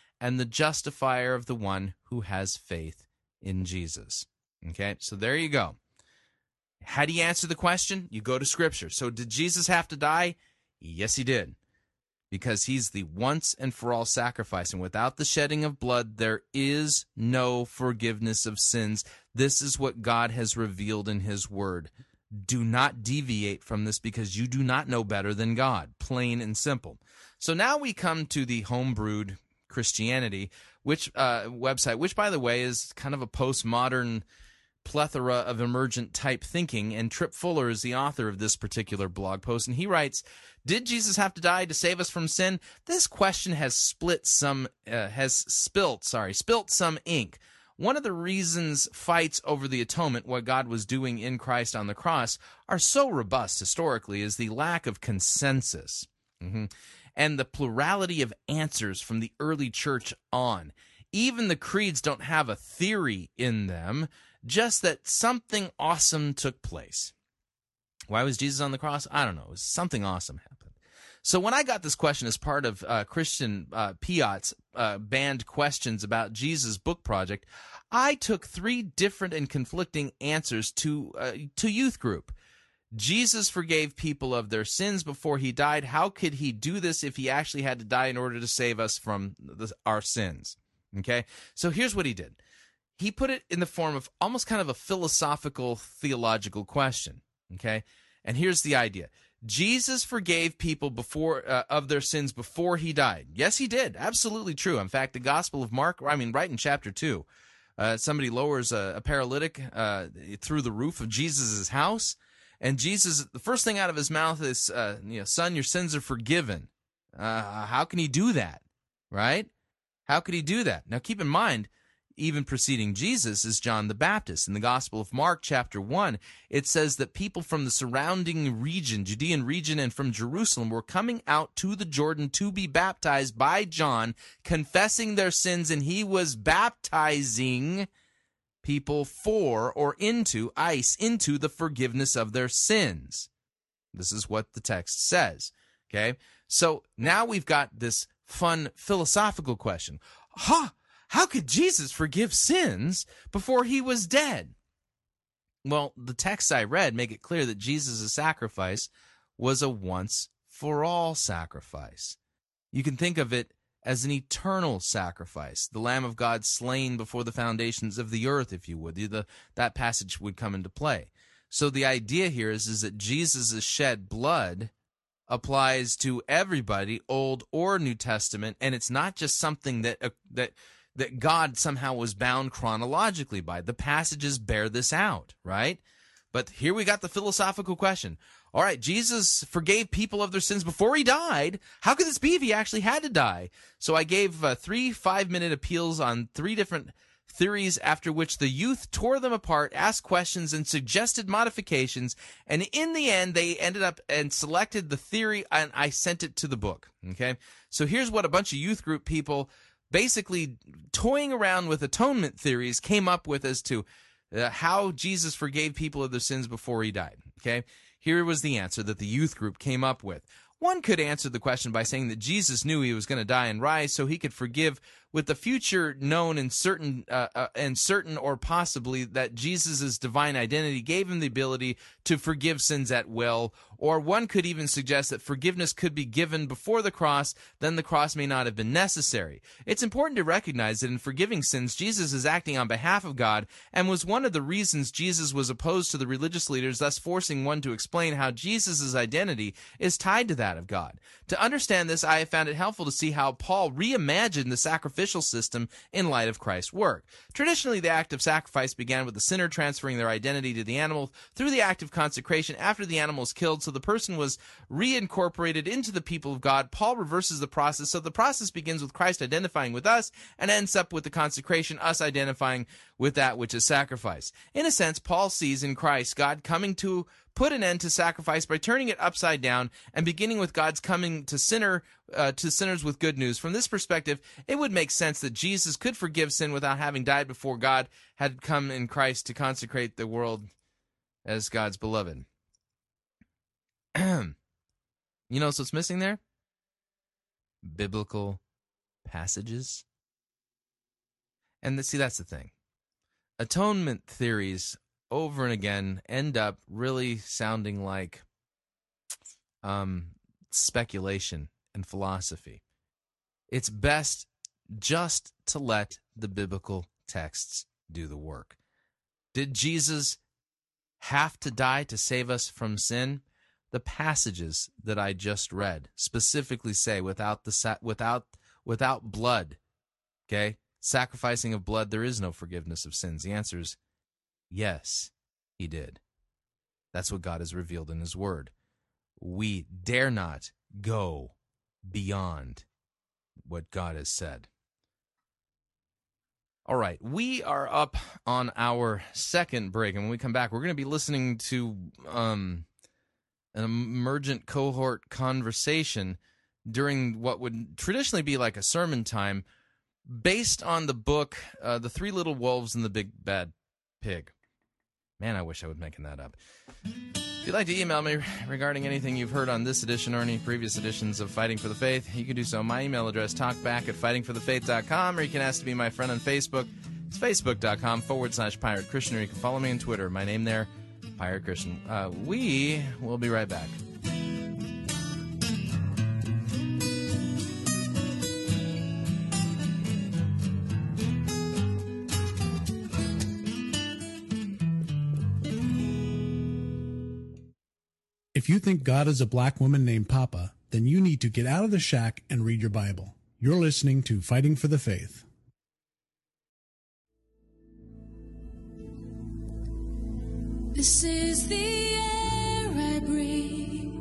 and the justifier of the one who has faith in Jesus. Okay, so there you go. How do you answer the question? You go to Scripture. So, did Jesus have to die? Yes, he did because he's the once and for all sacrifice. And without the shedding of blood, there is no forgiveness of sins. This is what God has revealed in his word. Do not deviate from this because you do not know better than God, plain and simple. So now we come to the homebrewed Christianity, which uh, website, which by the way is kind of a postmodern plethora of emergent type thinking. And Tripp Fuller is the author of this particular blog post, and he writes did Jesus have to die to save us from sin? This question has split some, uh, has spilt, sorry, spilt some ink. One of the reasons fights over the atonement, what God was doing in Christ on the cross, are so robust historically is the lack of consensus mm-hmm. And the plurality of answers from the early church on. Even the creeds don't have a theory in them, just that something awesome took place. Why was Jesus on the cross? I don't know. something awesome happened. So when I got this question as part of uh, Christian uh, Piatt's uh, banned questions about Jesus' book project, I took three different and conflicting answers to uh, to youth group. Jesus forgave people of their sins before he died. How could he do this if he actually had to die in order to save us from the, our sins? Okay, so here's what he did. He put it in the form of almost kind of a philosophical, theological question. Okay, and here's the idea Jesus forgave people before uh, of their sins before he died. Yes, he did. Absolutely true. In fact, the Gospel of Mark, I mean, right in chapter two, uh, somebody lowers a, a paralytic uh, through the roof of Jesus' house, and Jesus, the first thing out of his mouth is, uh, you know, "Son, your sins are forgiven." Uh, how can he do that? Right? How could he do that? Now, keep in mind even preceding Jesus is John the Baptist. In the Gospel of Mark, chapter 1, it says that people from the surrounding region, Judean region, and from Jerusalem were coming out to the Jordan to be baptized by John, confessing their sins, and he was baptizing people for or into ice, into the forgiveness of their sins. This is what the text says. Okay? So now we've got this fun philosophical question. Ha! Huh, how could Jesus forgive sins before he was dead? Well, the texts I read make it clear that Jesus' sacrifice was a once for all sacrifice. You can think of it as an eternal sacrifice, the Lamb of God slain before the foundations of the earth, if you would. The, that passage would come into play. So the idea here is, is that Jesus' shed blood applies to everybody, Old or New Testament, and it's not just something that uh, that that God somehow was bound chronologically by. The passages bear this out, right? But here we got the philosophical question. All right, Jesus forgave people of their sins before he died. How could this be if he actually had to die? So I gave uh, three five minute appeals on three different theories after which the youth tore them apart, asked questions, and suggested modifications. And in the end, they ended up and selected the theory, and I sent it to the book. Okay. So here's what a bunch of youth group people basically toying around with atonement theories came up with as to uh, how Jesus forgave people of their sins before he died. Okay. Here was the answer that the youth group came up with. One could answer the question by saying that Jesus knew he was going to die and rise so he could forgive with the future known and certain uh, uh, and certain or possibly that Jesus' divine identity gave him the ability to forgive sins at will or one could even suggest that forgiveness could be given before the cross then the cross may not have been necessary. It's important to recognize that in forgiving sins Jesus is acting on behalf of God and was one of the reasons Jesus was opposed to the religious leaders thus forcing one to explain how Jesus' identity is tied to that of God. To understand this I have found it helpful to see how Paul reimagined the sacrificial system in light of Christ's work. Traditionally, the act of sacrifice began with the sinner transferring their identity to the animal through the act of consecration after the animal was killed, so the person was reincorporated into the people of God. Paul reverses the process, so the process begins with Christ identifying with us and ends up with the consecration, us identifying with that which is sacrifice. In a sense, Paul sees in Christ God coming to put an end to sacrifice by turning it upside down and beginning with God's coming to sinner uh, to sinners with good news. From this perspective, it would make sense that Jesus could forgive sin without having died before God had come in Christ to consecrate the world as God's beloved. you know what's missing there? Biblical passages. And the, see, that's the thing. Atonement theories over and again end up really sounding like um, speculation and philosophy. It's best just to let the biblical texts do the work. Did Jesus have to die to save us from sin? The passages that I just read specifically say without the without without blood, okay? Sacrificing of blood there is no forgiveness of sins. The answer is yes, he did. That's what God has revealed in his word. We dare not go beyond what God has said. All right, we are up on our second break, and when we come back, we're going to be listening to um, an emergent cohort conversation during what would traditionally be like a sermon time, based on the book uh, "The Three Little Wolves and the Big Bad Pig." Man, I wish I was making that up. If you'd like to email me regarding anything you've heard on this edition or any previous editions of Fighting for the Faith, you can do so. My email address, talkback at fightingforthefaith.com, or you can ask to be my friend on Facebook. It's facebook.com forward slash pirate Christian, or you can follow me on Twitter. My name there, Pirate Christian. Uh, we will be right back. You think God is a black woman named Papa, then you need to get out of the shack and read your Bible. You're listening to Fighting for the Faith. This is the air I breathe.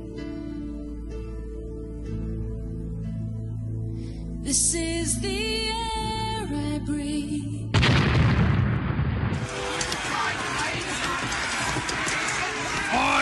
This is the air I breathe.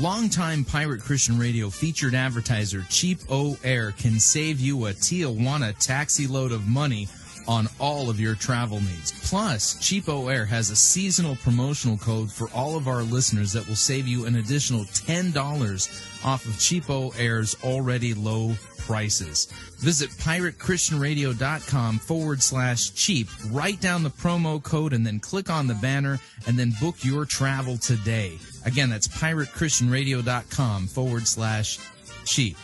Longtime Pirate Christian Radio featured advertiser Cheap O Air can save you a Tijuana taxi load of money on all of your travel needs. Plus, CheapOair has a seasonal promotional code for all of our listeners that will save you an additional $10 off of CheapOair's already low prices. Visit piratechristianradio.com forward slash cheap. Write down the promo code and then click on the banner and then book your travel today. Again, that's piratechristianradio.com forward slash cheap.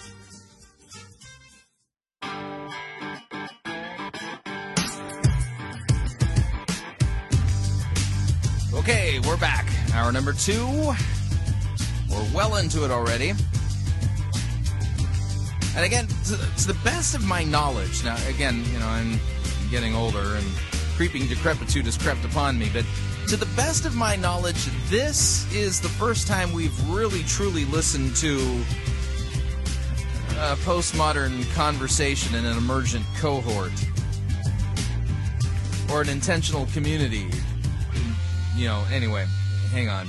Okay, we're back. Hour number two. We're well into it already. And again, to, the best of my knowledge, now again, you know, I'm getting older and creeping decrepitude has crept upon me, but to the best of my knowledge, this is the first time we've really truly listened to a postmodern conversation in an emergent cohort or an intentional community you know, anyway, hang on.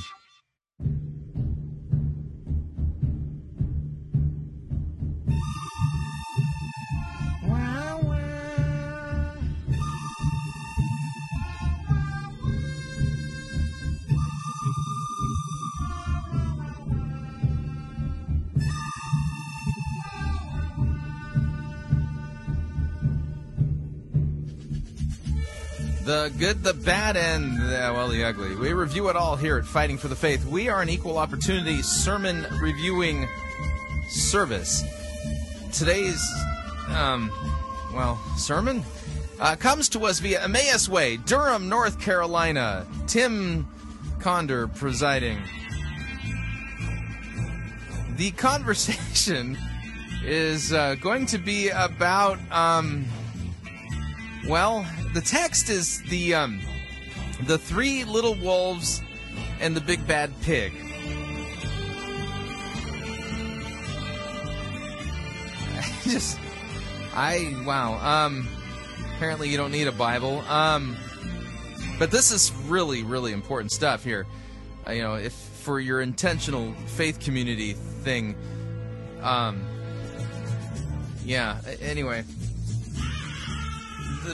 The good, the bad, and well, the ugly. We review it all here at Fighting for the Faith. We are an equal opportunity sermon reviewing service. Today's, um, well, sermon uh, comes to us via Emmaus Way, Durham, North Carolina. Tim Conder presiding. The conversation is uh, going to be about, um, well, the text is the um, the three little wolves and the big bad pig. Just, I wow. Um, apparently you don't need a Bible. Um, but this is really really important stuff here. Uh, you know, if for your intentional faith community thing. Um, yeah. Anyway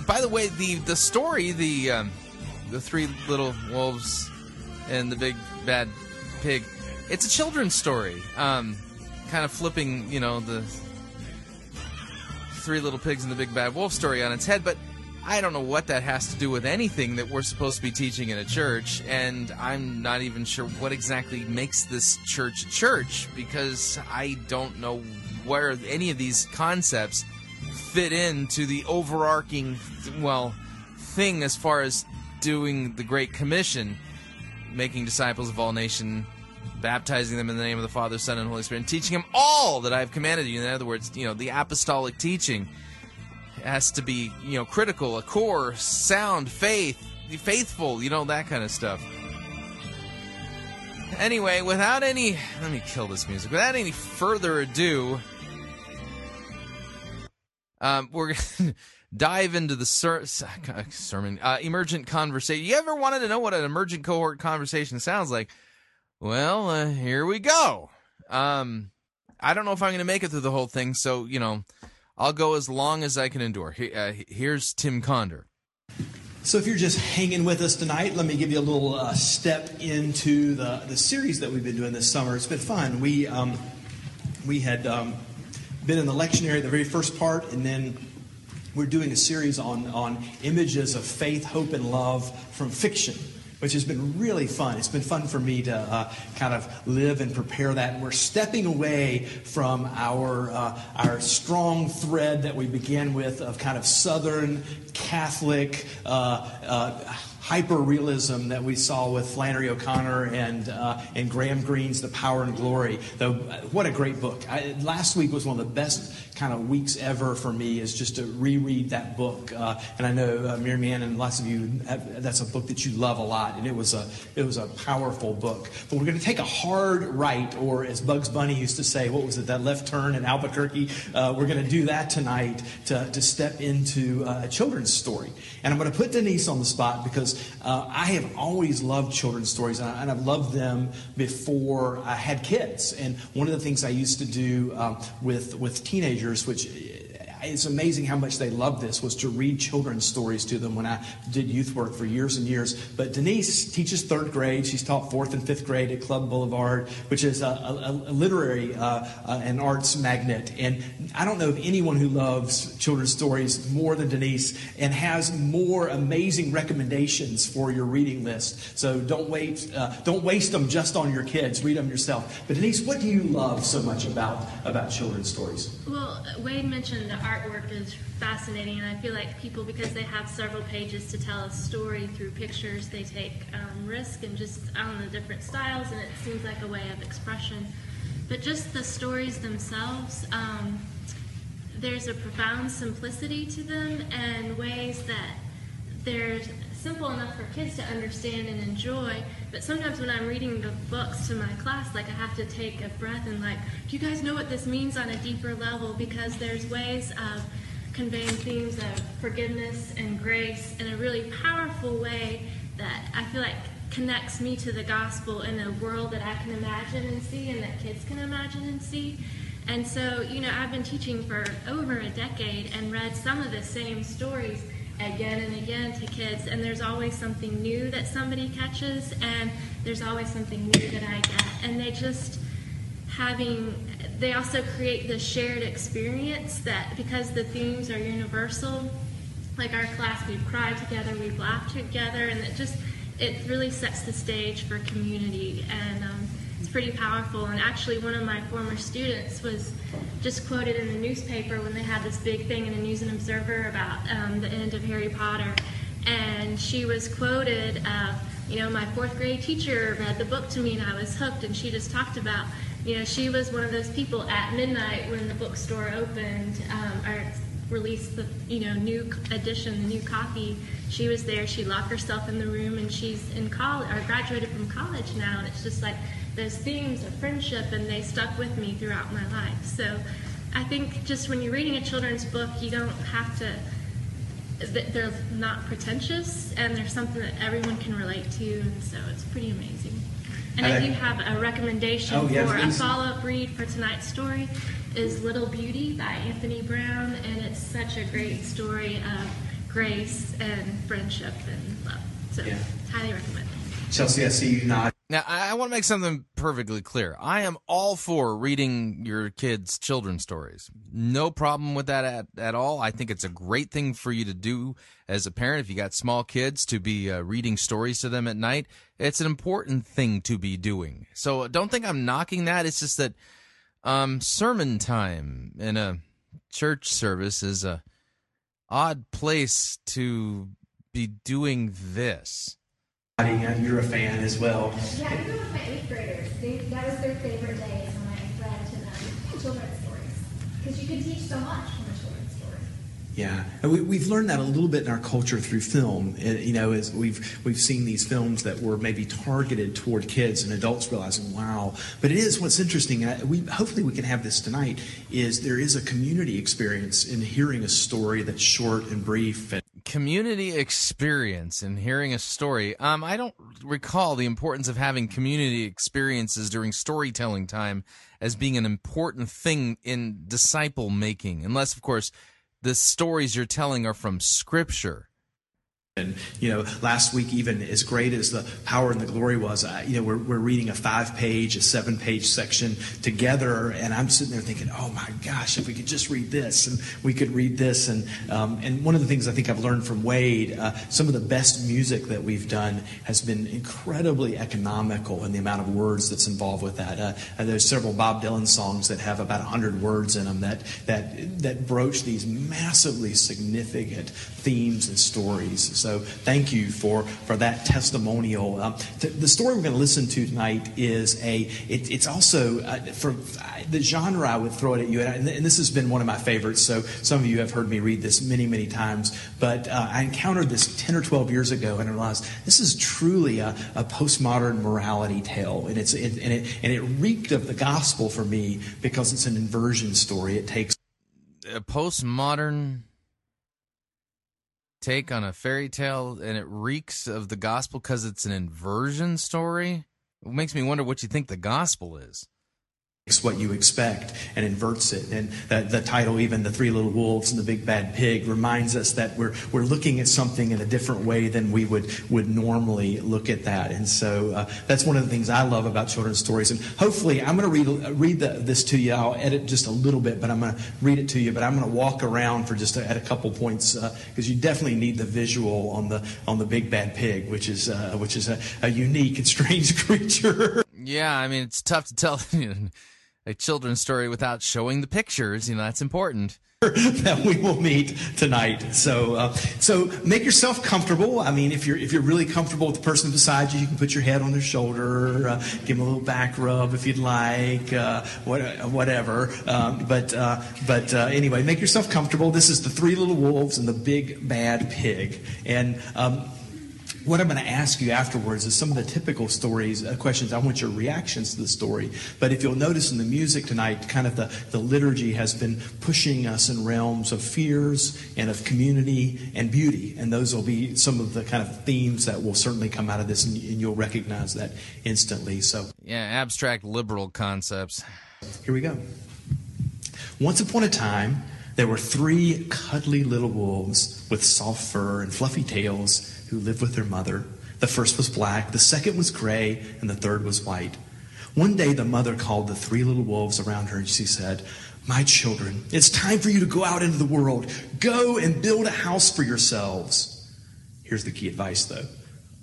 by the way, the the story, the um, the three little wolves and the big bad pig, it's a children's story. Um, kind of flipping, you know, the three little pigs and the big bad wolf story on its head, but I don't know what that has to do with anything that we're supposed to be teaching in a church, and I'm not even sure what exactly makes this church a church because I don't know where any of these concepts fit into the overarching, well, thing as far as doing the Great Commission, making disciples of all nations, baptizing them in the name of the Father, Son, and Holy Spirit, and teaching them all that I have commanded you. In other words, you know, the apostolic teaching has to be, you know, critical, a core, sound, faith, faithful, you know, that kind of stuff. Anyway, without any, let me kill this music. Without any further ado, um, we're to dive into the ser- sermon, uh, emergent conversation. You ever wanted to know what an emergent cohort conversation sounds like? Well, uh, here we go. Um, I don't know if I'm going to make it through the whole thing, so, you know, I'll go as long as I can endure. He, uh, here's Tim Conder. So, if you're just hanging with us tonight, let me give you a little uh, step into the, the series that we've been doing this summer. It's been fun. We um, we had um, been in the lectionary, the very first part, and then we're doing a series on, on images of faith, hope, and love from fiction, which has been really fun. It's been fun for me to uh, kind of live and prepare that. And we're stepping away from our, uh, our strong thread that we began with of kind of Southern Catholic. Uh, uh hyper realism that we saw with Flannery O'Connor and uh, and Graham Greene's The Power and Glory. Uh, what a great book! I, last week was one of the best kind of weeks ever for me is just to reread that book. Uh, and I know uh, Miriam and lots of you have, that's a book that you love a lot, and it was a it was a powerful book. But we're going to take a hard right, or as Bugs Bunny used to say, what was it? That left turn in Albuquerque. Uh, we're going to do that tonight to to step into uh, a children's story. And I'm going to put Denise on the spot because uh, I have always loved children's stories, and, I, have loved them before I had kids. And one of the things I used to do um, with with teenagers, which it's amazing how much they love this was to read children's stories to them when I did youth work for years and years. But Denise teaches third grade. She's taught fourth and fifth grade at Club Boulevard, which is a, a, a literary uh, uh, and arts magnet. And I don't know of anyone who loves children's stories more than Denise and has more amazing recommendations for your reading list. So don't wait, uh, don't waste them just on your kids. Read them yourself. But Denise, what do you love so much about about children's stories? Well, Wade mentioned artwork is fascinating, and I feel like people, because they have several pages to tell a story through pictures, they take um, risk and just on the different styles, and it seems like a way of expression. But just the stories themselves, um, there's a profound simplicity to them and ways that they're simple enough for kids to understand and enjoy. But sometimes when I'm reading the books to my class, like I have to take a breath and like, do you guys know what this means on a deeper level? Because there's ways of conveying themes of forgiveness and grace in a really powerful way that I feel like connects me to the gospel in a world that I can imagine and see and that kids can imagine and see. And so, you know, I've been teaching for over a decade and read some of the same stories again and again to kids, and there's always something new that somebody catches, and there's always something new that I get. And they just having, they also create this shared experience that because the themes are universal, like our class, we've cried together, we've laughed together, and it just, it really sets the stage for community. And um, pretty powerful. And actually, one of my former students was just quoted in the newspaper when they had this big thing in the News and Observer about um, the end of Harry Potter. And she was quoted, uh, you know, my fourth grade teacher read the book to me and I was hooked. And she just talked about, you know, she was one of those people at midnight when the bookstore opened um, or released the, you know, new edition, the new copy. She was there. She locked herself in the room, and she's in college or graduated from college now. And it's just like those themes of friendship, and they stuck with me throughout my life. So I think just when you're reading a children's book, you don't have to, they're not pretentious, and they're something that everyone can relate to, and so it's pretty amazing. And I, do have a recommendation oh, for a follow-up read for tonight's story is Little Beauty by Anthony Browne, and it's such a great story of grace and friendship and love. So yeah. highly recommend it. Chelsea, I see you nod. Now, I want to make something perfectly clear. I am all for reading your kids' children's stories. No problem with that at, at all. I think it's a great thing for you to do as a parent if you got small kids to be uh, reading stories to them at night. It's an important thing to be doing. So don't think I'm knocking that. It's just that um, sermon time in a church service is a odd place to be doing this. You're a fan as well. Yeah, I grew with my eighth graders. They, that was their favorite days when I read to them children's stories. Because you can teach so much from a children's story. Yeah, and we, we've learned that a little bit in our culture through film. And, you know, as we've we've seen these films that were maybe targeted toward kids and adults realizing, wow. But it is what's interesting. Uh, we hopefully we can have this tonight. Is there is a community experience in hearing a story that's short and brief and community experience and hearing a story. Um, I don't recall the importance of having community experiences during storytelling time as being an important thing in disciple making, unless, of course, the stories you're telling are from Scripture. And, you know, last week, even as great as the power and the glory was, uh, you know, we're, we're reading a five page, a seven page section together. And I'm sitting there thinking, oh my gosh, if we could just read this and we could read this. And, um, and one of the things I think I've learned from Wade, uh, some of the best music that we've done has been incredibly economical in the amount of words that's involved with that. Uh, there's several Bob Dylan songs that have about 100 words in them that, that, that broach these massively significant themes and stories. So thank you for, for that testimonial. Um, th- the story we're going to listen to tonight is a, it, it's also, uh, for uh, the genre I would throw it at you, and, I, and, this has been one of my favorites, so some of you have heard me read this many, many times, but uh, I encountered this 10 or 12 years ago and realized this is truly a, a postmodern morality tale, and, it's, it, and, it, and it reeked of the gospel for me because it's an inversion story. It takes a postmodern take on a fairy tale and it reeks of the gospel because it's an inversion story. It makes me wonder what you think the gospel is what you expect and inverts it. And the, the, title, even The Three Little Wolves and the Big Bad Pig, reminds us that we're, we're looking at something in a different way than we would, would normally look at that. And so uh, that's one of the things I love about children's stories. And hopefully, I'm going to read, read the, this to you. I'll edit just a little bit, but I'm going to read it to you. But I'm going to walk around for just a, at a couple points because uh, you definitely need the visual on the, on the Big Bad Pig, which is, uh, which is a, a unique and strange creature. Yeah, I mean, it's tough to tell a children's story without showing the pictures. You know, that's important. that we will meet tonight. So, uh, so make yourself comfortable. I mean, if you're if you're really comfortable with the person beside you, you can put your head on their shoulder, uh, give them a little back rub if you'd like, uh, what, whatever. Um, but uh, but uh, anyway, make yourself comfortable. This is the three little wolves and the big bad pig, and. Um, what I'm going to ask you afterwards is some of the typical stories, uh, questions. I want your reactions to the story. But if you'll notice in the music tonight, kind of the, the liturgy has been pushing us in realms of fears and of community and beauty. And those will be some of the kind of themes that will certainly come out of this, and, and you'll recognize that instantly. So, yeah, abstract liberal concepts. Here we go. Once upon a time, there were three cuddly little wolves with soft fur and fluffy tails who lived with their mother. The first was black, the second was gray, and the third was white. One day, the mother called the three little wolves around her and she said, My children, it's time for you to go out into the world. Go and build a house for yourselves. Here's the key advice, though.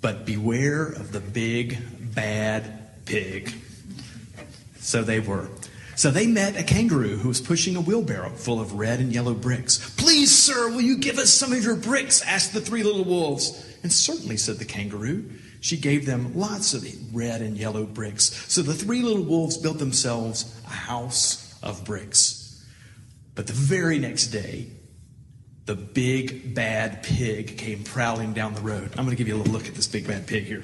But beware of the big, bad pig. So they were. So they met a kangaroo who was pushing a wheelbarrow full of red and yellow bricks. Please, sir, will you give us some of your bricks? asked the three little wolves. And certainly, said the kangaroo. She gave them lots of red and yellow bricks. So the three little wolves built themselves a house of bricks. But the very next day, the big bad pig came prowling down the road. I'm going to give you a little look at this big bad pig here.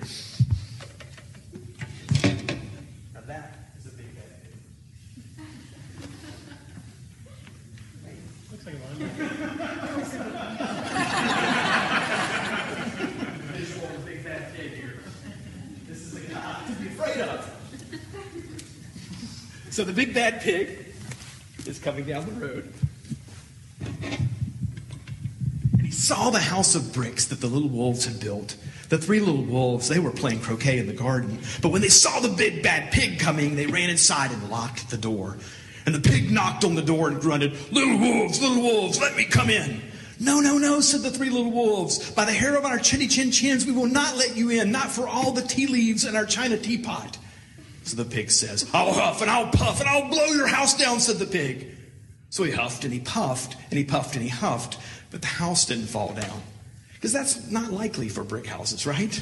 Now that is a big bad pig. Looks like a So the big bad pig is coming down the road. And he saw the house of bricks that the little wolves had built. The three little wolves, they were playing croquet in the garden. But when they saw the big bad pig coming, they ran inside and locked the door. And the pig knocked on the door and grunted, Little wolves, little wolves, let me come in. No, no, no, said the three little wolves. By the hair of our chinny chin chins, we will not let you in, not for all the tea leaves in our china teapot. So the pig says, I'll huff and I'll puff and I'll blow your house down, said the pig. So he huffed and he puffed and he puffed and he huffed, but the house didn't fall down. Because that's not likely for brick houses, right?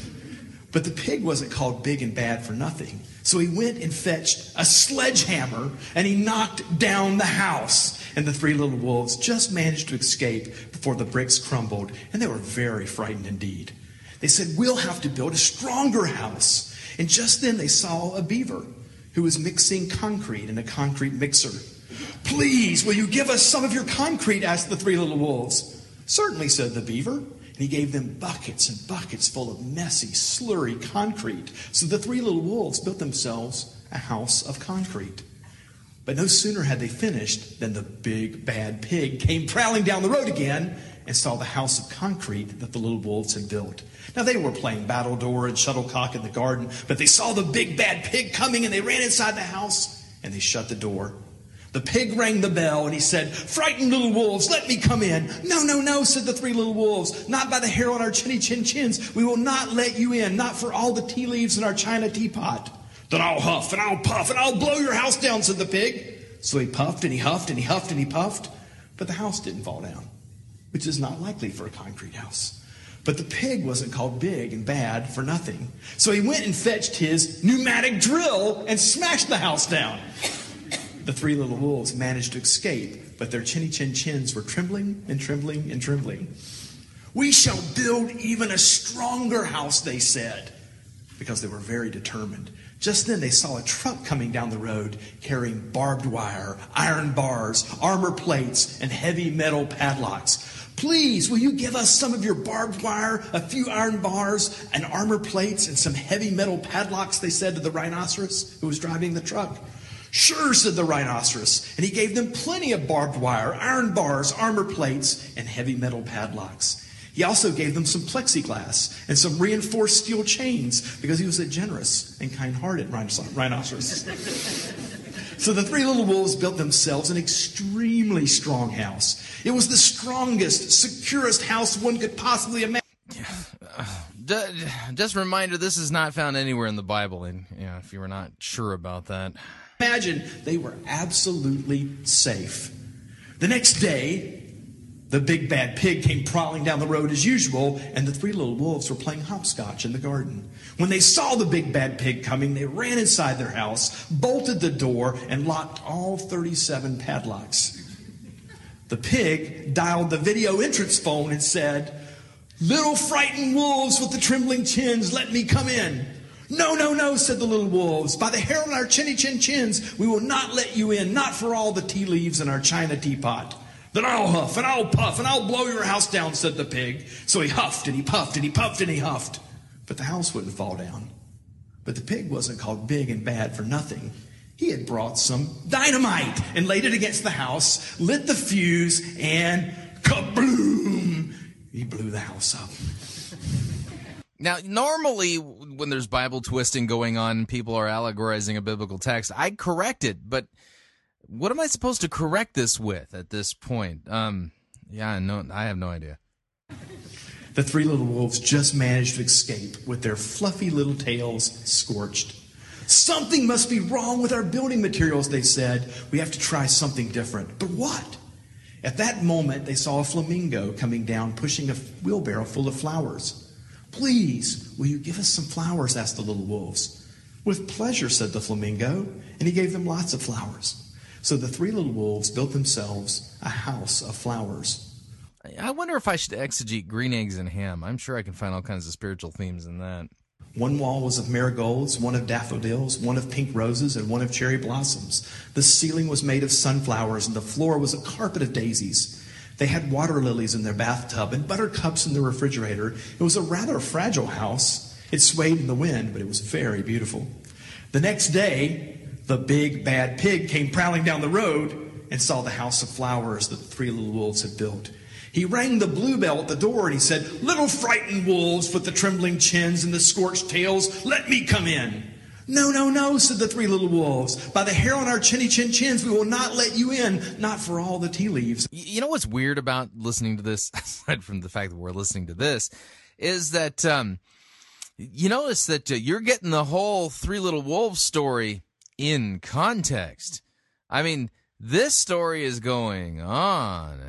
But the pig wasn't called big and bad for nothing. So he went and fetched a sledgehammer and he knocked down the house. And the three little wolves just managed to escape before the bricks crumbled, and they were very frightened indeed. They said, We'll have to build a stronger house. And just then they saw a beaver who was mixing concrete in a concrete mixer. Please, will you give us some of your concrete? asked the three little wolves. Certainly, said the beaver. And he gave them buckets and buckets full of messy, slurry concrete. So the three little wolves built themselves a house of concrete. But no sooner had they finished than the big bad pig came prowling down the road again and saw the house of concrete that the little wolves had built. Now they were playing battledore and shuttlecock in the garden, but they saw the big bad pig coming and they ran inside the house and they shut the door. The pig rang the bell and he said, Frightened little wolves, let me come in. No, no, no, said the three little wolves. Not by the hair on our chinny chin chins. We will not let you in, not for all the tea leaves in our china teapot. Then I'll huff and I'll puff and I'll blow your house down, said the pig. So he puffed and he huffed and he huffed and he puffed, but the house didn't fall down, which is not likely for a concrete house. But the pig wasn't called big and bad for nothing. So he went and fetched his pneumatic drill and smashed the house down. The three little wolves managed to escape, but their chinny chin chins were trembling and trembling and trembling. We shall build even a stronger house, they said, because they were very determined. Just then they saw a truck coming down the road carrying barbed wire, iron bars, armor plates, and heavy metal padlocks. Please, will you give us some of your barbed wire, a few iron bars, and armor plates, and some heavy metal padlocks? They said to the rhinoceros who was driving the truck. Sure, said the rhinoceros, and he gave them plenty of barbed wire, iron bars, armor plates, and heavy metal padlocks. He also gave them some plexiglass and some reinforced steel chains because he was a generous and kind hearted rhinoceros. so the three little wolves built themselves an extremely strong house. It was the strongest, securest house one could possibly imagine. Uh, just a reminder this is not found anywhere in the Bible, and you know, if you were not sure about that. Imagine they were absolutely safe. The next day, the big bad pig came prowling down the road as usual, and the three little wolves were playing hopscotch in the garden. When they saw the big bad pig coming, they ran inside their house, bolted the door, and locked all 37 padlocks. The pig dialed the video entrance phone and said, Little frightened wolves with the trembling chins, let me come in. No, no, no, said the little wolves. By the hair on our chinny chin chins, we will not let you in, not for all the tea leaves in our china teapot. Then I'll huff and I'll puff and I'll blow your house down, said the pig. So he huffed and he puffed and he puffed and he huffed. But the house wouldn't fall down. But the pig wasn't called big and bad for nothing. He had brought some dynamite and laid it against the house, lit the fuse, and kabloom! He blew the house up. Now, normally when there's Bible twisting going on, people are allegorizing a biblical text. I correct it, but what am I supposed to correct this with at this point? Um, yeah, no, I have no idea. The three little wolves just managed to escape with their fluffy little tails scorched. Something must be wrong with our building materials, they said. We have to try something different. But what? At that moment, they saw a flamingo coming down, pushing a wheelbarrow full of flowers. Please, will you give us some flowers? asked the little wolves. With pleasure, said the flamingo, and he gave them lots of flowers. So the three little wolves built themselves a house of flowers. I wonder if I should exegete green eggs and ham. I'm sure I can find all kinds of spiritual themes in that. One wall was of marigolds, one of daffodils, one of pink roses, and one of cherry blossoms. The ceiling was made of sunflowers, and the floor was a carpet of daisies. They had water lilies in their bathtub and buttercups in the refrigerator. It was a rather fragile house. It swayed in the wind, but it was very beautiful. The next day, the big bad pig came prowling down the road and saw the house of flowers that the three little wolves had built. He rang the bluebell at the door and he said, Little frightened wolves with the trembling chins and the scorched tails, let me come in. No, no, no, said the three little wolves. By the hair on our chinny chin chins, we will not let you in, not for all the tea leaves. You know what's weird about listening to this, aside from the fact that we're listening to this, is that um, you notice that uh, you're getting the whole three little wolves story in context. I mean, this story is going on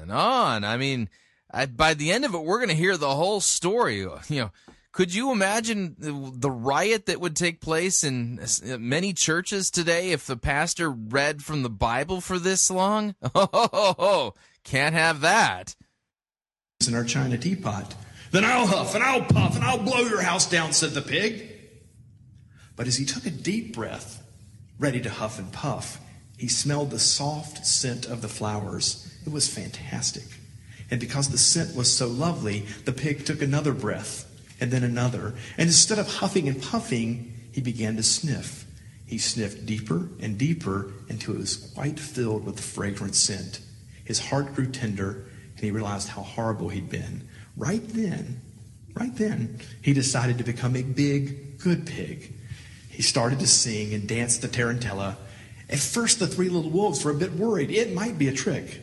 and on. I mean, I, by the end of it, we're going to hear the whole story. You know, could you imagine the riot that would take place in many churches today if the pastor read from the Bible for this long? Oh, can't have that. In our china teapot. Then I'll huff and I'll puff and I'll blow your house down, said the pig. But as he took a deep breath, ready to huff and puff, he smelled the soft scent of the flowers. It was fantastic. And because the scent was so lovely, the pig took another breath and then another. And instead of huffing and puffing, he began to sniff. He sniffed deeper and deeper until it was quite filled with the fragrant scent. His heart grew tender, and he realized how horrible he'd been. Right then, right then, he decided to become a big, good pig. He started to sing and dance the tarantella. At first, the three little wolves were a bit worried. It might be a trick.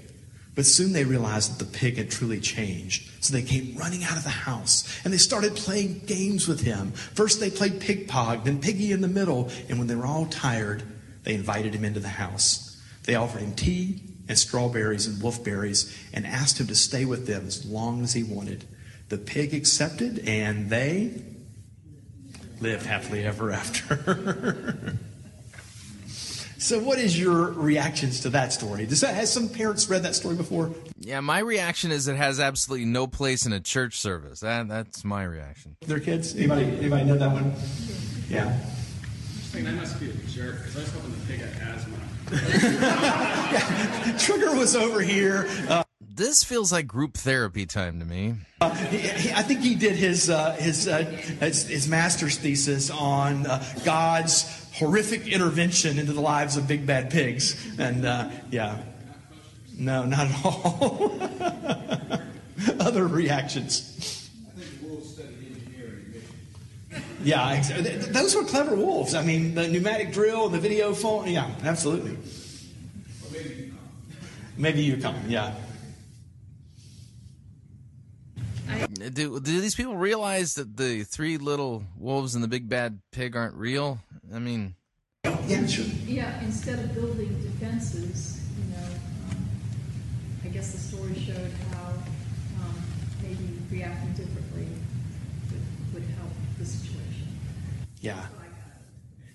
But soon they realized that the pig had truly changed. So they came running out of the house and they started playing games with him. First they played pig pog, then piggy in the middle. And when they were all tired, they invited him into the house. They offered him tea and strawberries and wolfberries and asked him to stay with them as long as he wanted. the pig accepted, and they lived happily ever after. so, what is your reactions to that story? Does that has some parents read that story before? Yeah, my reaction is it has absolutely no place in a church service. That that's my reaction. Their kids? Anybody? Anybody know that one? Yeah. I must be a jerk because I was hoping the pig had asthma. Trigger was over here. Uh, This feels like group therapy time to me. uh, he, he, I think he did his uh, his, uh, his his master's thesis on uh, God's horrific intervention into the lives of big bad pigs, and uh, yeah, no, not at all. Other reactions. Yeah, ex- th- th- those were clever wolves. I mean, the pneumatic drill and the video phone. Yeah, absolutely. Maybe you come. Yeah. Do, do these people realize that the three little wolves and the big bad pig aren't real? I mean, Yeah, sure. Yeah, instead of building defenses, you know, um, I guess the story showed how um, maybe reacting differently would, would help the situation. Yeah.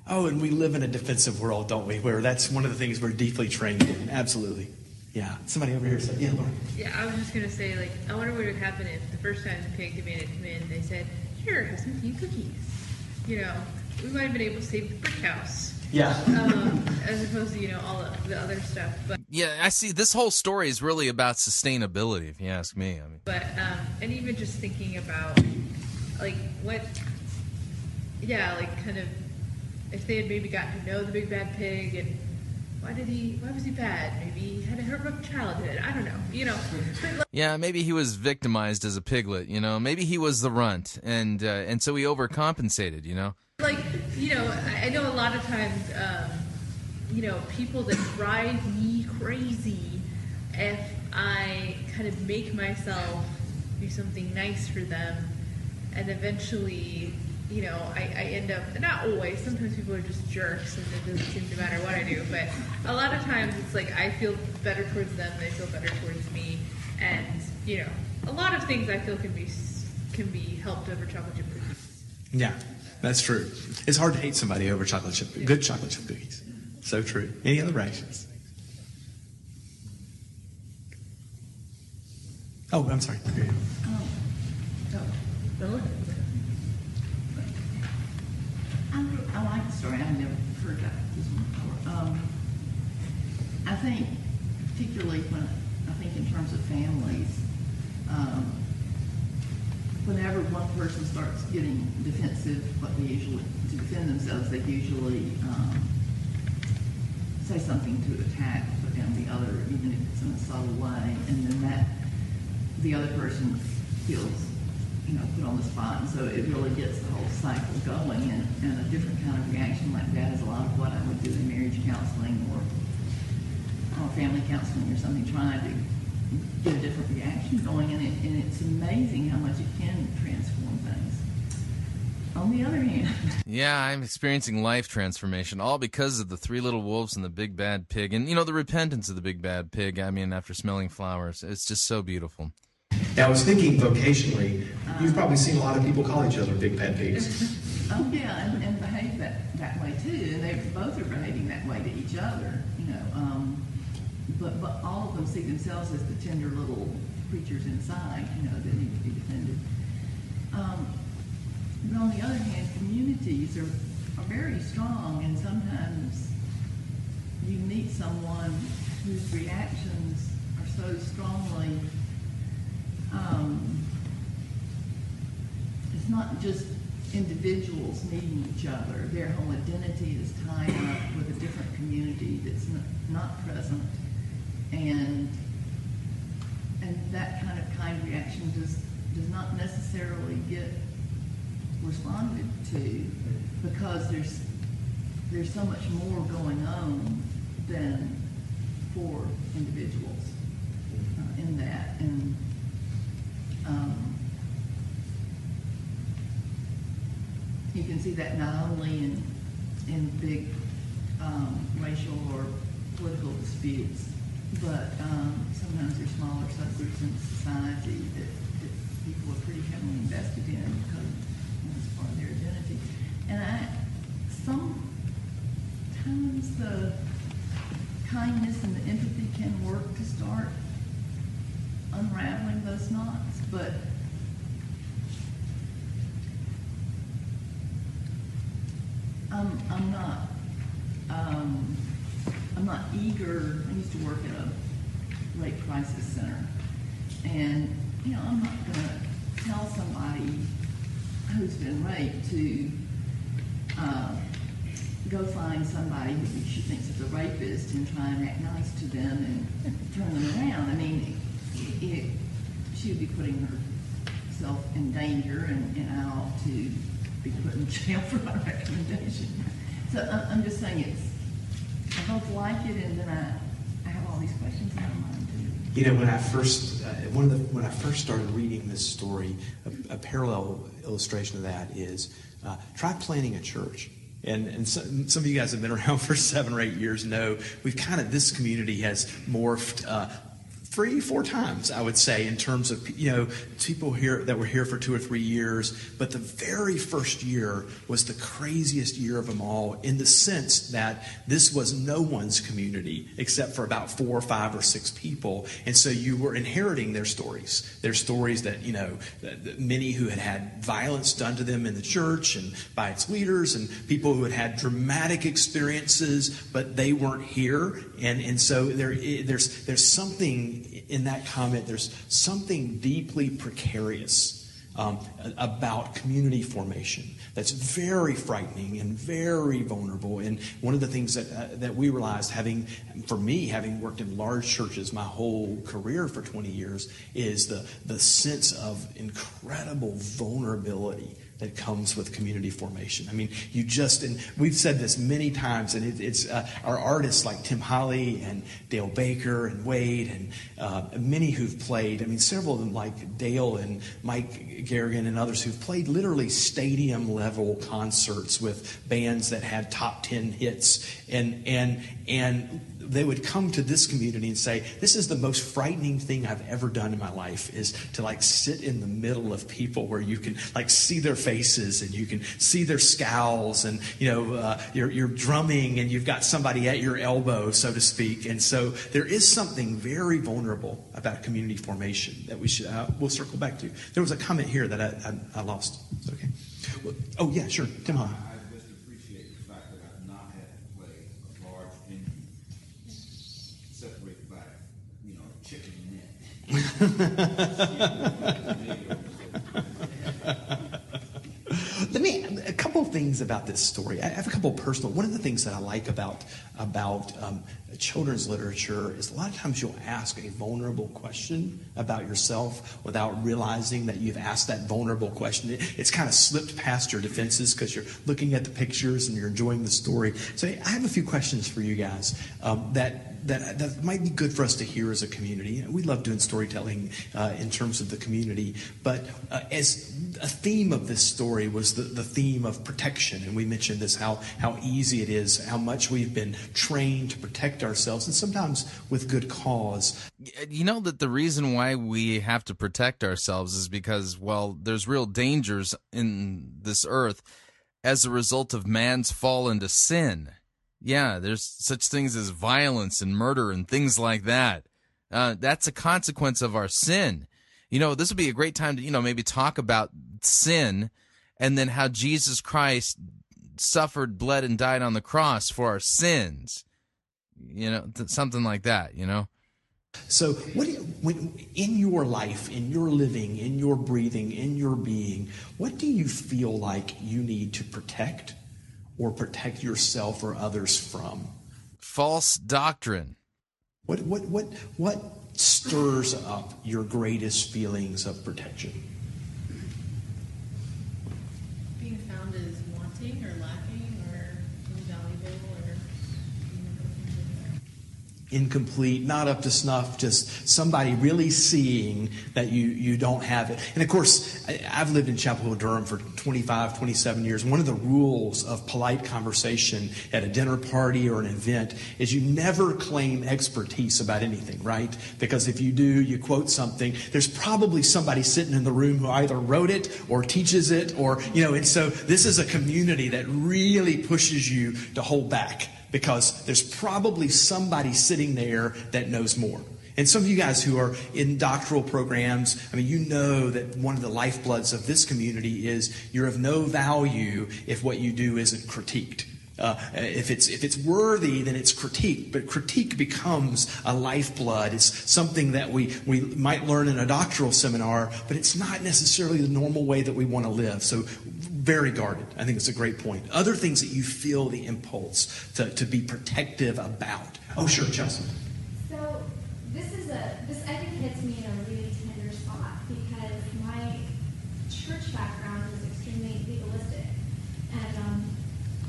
Oh, and we live in a defensive world, don't we? Where that's one of the things we're deeply trained in. Absolutely. Yeah. Somebody over here said, yeah, Laura. Yeah, I was just gonna say, like, I wonder what would happen if the first time the pig demanded to come in, they said, "Here, have some tea cookies." You know, we might have been able to save the brick house. Yeah. Um, as opposed to you know all the other stuff, but yeah, I see. This whole story is really about sustainability, if you ask me. I mean, but um, and even just thinking about like what, yeah, like kind of if they had maybe gotten to know the big bad pig and why did he, why was he bad? Maybe he had a horrific childhood. I don't know. You know, like, yeah, maybe he was victimized as a piglet. You know, maybe he was the runt, and uh, and so he overcompensated. You know. like you know I, I know a lot of times um, you know people that drive me crazy if i kind of make myself do something nice for them and eventually you know I, I end up not always sometimes people are just jerks and it doesn't seem to matter what i do but a lot of times it's like i feel better towards them they feel better towards me and you know a lot of things i feel can be can be helped over chocolate chip cookies Yeah, that's true. It's hard to hate somebody over chocolate chip, good chocolate chip cookies. So true. Any other reactions? Oh, I'm sorry. Here you go. I, like the story. I've never heard that this one before. Um, I think, particularly when I think in terms of families, um, whenever one person starts getting defensive, what they usually to defend themselves, they usually um, say something to attack put down the other, even if it's in a subtle way, and then that the other person feels you know, put on the spot, and so it really gets the whole cycle going, and, and a different kind of reaction like that is a lot of what I would do in marriage counseling or, or family counseling or something, trying to get a different reaction going, and, it, and it's amazing how much it can transform things. On the other hand, Yeah, I'm experiencing life transformation, all because of the three little wolves and the big bad pig, and you know the repentance of the big bad pig. I mean, after smelling flowers, it's just so beautiful. Now, I was thinking vocationally, you've probably seen a lot of people call each other big pet pigs. oh yeah, and, and behave that, that way too, and they both are behaving that way to each other, you know. Um, but but all of them see themselves as the tender little creatures inside, you know, that need to be defended. Um, but on the other hand, communities are, are very strong, and sometimes you meet someone whose reactions are so strongly. Um, it's not just individuals needing each other. Their whole identity is tied up with a different community that's not, present, and and that kind of kind reaction does does not necessarily get responded to because there's there's so much more going on than for individuals uh, in that and um, you can see that not only in in big um, racial or political disputes, but um, sometimes there's smaller subgroups in society that, that people are pretty heavily invested in because you know, it's part of their identity. And I, sometimes the kindness and the empathy can work to start unraveling those knots, but I'm, I'm not, um, I'm not eager. I used to work at a rape crisis center, and you know, I'm not going to tell somebody who's been raped to uh, go find somebody who she thinks is a rapist and try and act nice to them and turn them around. I mean, it, she would be putting herself in danger, and, and I ought to be put in jail for my recommendation. So I- I'm just saying it's, I both like it, and then I, I have all these questions in my mind too. You know, when I first, uh, one of the, when I first started reading this story, a, a parallel illustration of that is uh, try planning a church. And, and some, some of you guys have been around for seven or eight years know we've kind of, this community has morphed uh, three, four times, I would say, in terms of, you know, people here that were here for two or three years. But the very first year was the craziest year of them all in the sense that this was no one's community except for about four or five or six people. And so you were inheriting their stories. Their stories that, you know, many who had had violence done to them in the church and by its leaders and people who had had dramatic experiences, but they weren't here. And, and so there, there's, there's something in that comment, there's something deeply precarious um, about community formation that's very frightening and very vulnerable. And one of the things that, uh, that we realized, having, for me, having worked in large churches my whole career for 20 years, is the, the sense of incredible vulnerability that comes with community formation. I mean, you just, and we've said this many times, and it, it's uh, our artists like Tim Holly and Dale Baker and Wade and uh, many who've played. I mean, several of them like Dale and Mike Garrigan and others who've played literally stadium level concerts with bands that had top 10 hits. And, and, and they would come to this community and say, This is the most frightening thing I've ever done in my life is to like sit in the middle of people where you can like see their faces and you can see their scowls and, you know, uh, you're, you're drumming and you've got somebody at your elbow, so to speak. And so there is something very vulnerable about community formation that we should, uh, we'll circle back to. There was a comment here that I, I, I lost. Is it okay? Well, oh, yeah, sure. Tim. I just appreciate the fact that I've not had to play a large engine separated by, you know, chicken Let me a couple of things about this story. I have a couple of personal. One of the things that I like about about um, children's literature is a lot of times you'll ask a vulnerable question about yourself without realizing that you've asked that vulnerable question. It, it's kind of slipped past your defenses because you're looking at the pictures and you're enjoying the story. So I have a few questions for you guys um, that that, that might be good for us to hear as a community. We love doing storytelling uh, in terms of the community, but uh, as a theme of this story was the, the theme of protection, and we mentioned this how how easy it is, how much we've been trained to protect ourselves, and sometimes with good cause. You know that the reason why we have to protect ourselves is because, well, there's real dangers in this earth as a result of man's fall into sin. Yeah, there's such things as violence and murder and things like that. Uh, that's a consequence of our sin. You know, this would be a great time to, you know, maybe talk about sin and then how Jesus Christ suffered, bled, and died on the cross for our sins. You know, th- something like that, you know? So, what do you, when, in your life, in your living, in your breathing, in your being, what do you feel like you need to protect or protect yourself or others from? False doctrine. What, what, what, what stirs up your greatest feelings of protection? Being found as wanting or lacking or invaluable or incomplete, not up to snuff, just somebody really seeing that you, you don't have it. And of course, I, I've lived in Chapel Hill, Durham for 25, 27 years. One of the rules of polite conversation at a dinner party or an event is you never claim expertise about anything, right? Because if you do, you quote something, there's probably somebody sitting in the room who either wrote it or teaches it or, you know, and so this is a community that really pushes you to hold back because there's probably somebody sitting there that knows more. And some of you guys who are in doctoral programs, I mean, you know that one of the lifebloods of this community is you're of no value if what you do isn't critiqued. Uh, if it's if it's worthy, then it's critique. But critique becomes a lifeblood. It's something that we we might learn in a doctoral seminar, but it's not necessarily the normal way that we want to live. So very guarded. I think it's a great point. Other things that you feel the impulse to, to be protective about. Oh, sure, Chelsea. So this is a this I think hits me in a really tender spot because my church background was extremely legalistic, and um,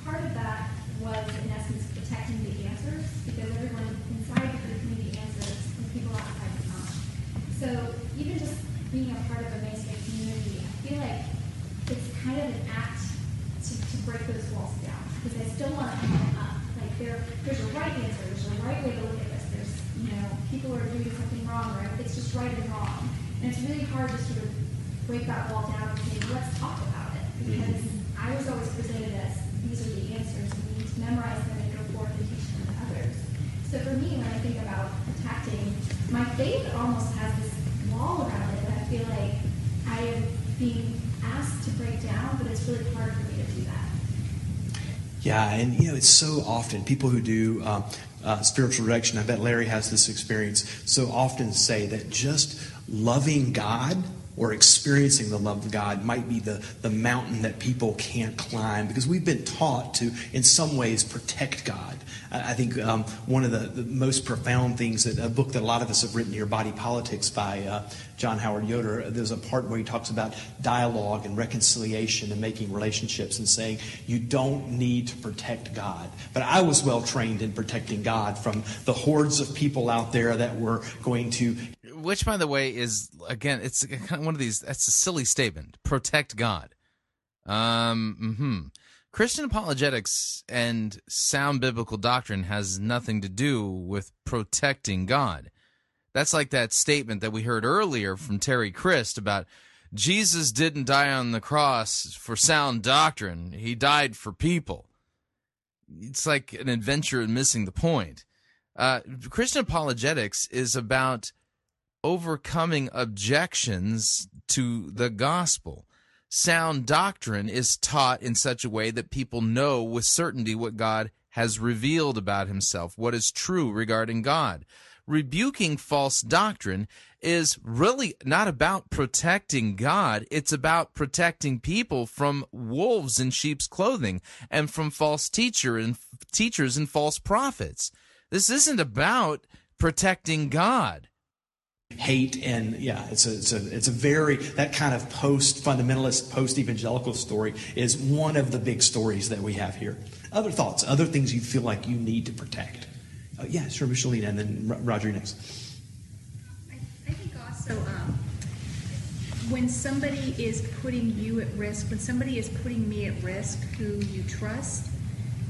part of that was in essence protecting the answers because everyone inside could knew the answers and people outside did not. So kind of an act to, to break those walls down because I still want to open up. Like there, there's a right answer, there's a right way to look at this. There's, you know, people are doing something wrong, right? It's just right and wrong, and it's really hard to sort of break that wall down and say, let's talk about it mm-hmm. because I was always presented as these are the answers, and we need to memorize them and go forth and teach them to others. So for me, when I think about protecting, my faith almost has this wall around it that I feel like I am being asked to break down, but it's really hard for me to do that. Yeah, and you know, it's so often people who do um, uh, spiritual direction, I bet Larry has this experience, so often say that just loving God or experiencing the love of God might be the, the mountain that people can't climb because we've been taught to, in some ways, protect God. I think um, one of the, the most profound things that a book that a lot of us have written here, Body Politics by uh, John Howard Yoder, there's a part where he talks about dialogue and reconciliation and making relationships and saying you don't need to protect God. But I was well trained in protecting God from the hordes of people out there that were going to Which, by the way, is again, it's one of these. That's a silly statement. Protect God. Um. Hmm. Christian apologetics and sound biblical doctrine has nothing to do with protecting God. That's like that statement that we heard earlier from Terry Crist about Jesus didn't die on the cross for sound doctrine. He died for people. It's like an adventure in missing the point. Uh, Christian apologetics is about overcoming objections to the gospel. Sound doctrine is taught in such a way that people know with certainty what God has revealed about himself, what is true regarding God. Rebuking false doctrine is really not about protecting God, it's about protecting people from wolves in sheep's clothing and from false teacher and teachers and false prophets. This isn't about protecting God hate and yeah it's a, it's a it's a very that kind of post fundamentalist post evangelical story is one of the big stories that we have here. Other thoughts other things you feel like you need to protect. Uh, yeah sure michelina and then roger next. I think also um, when somebody is putting you at risk, when somebody is putting me at risk who you trust,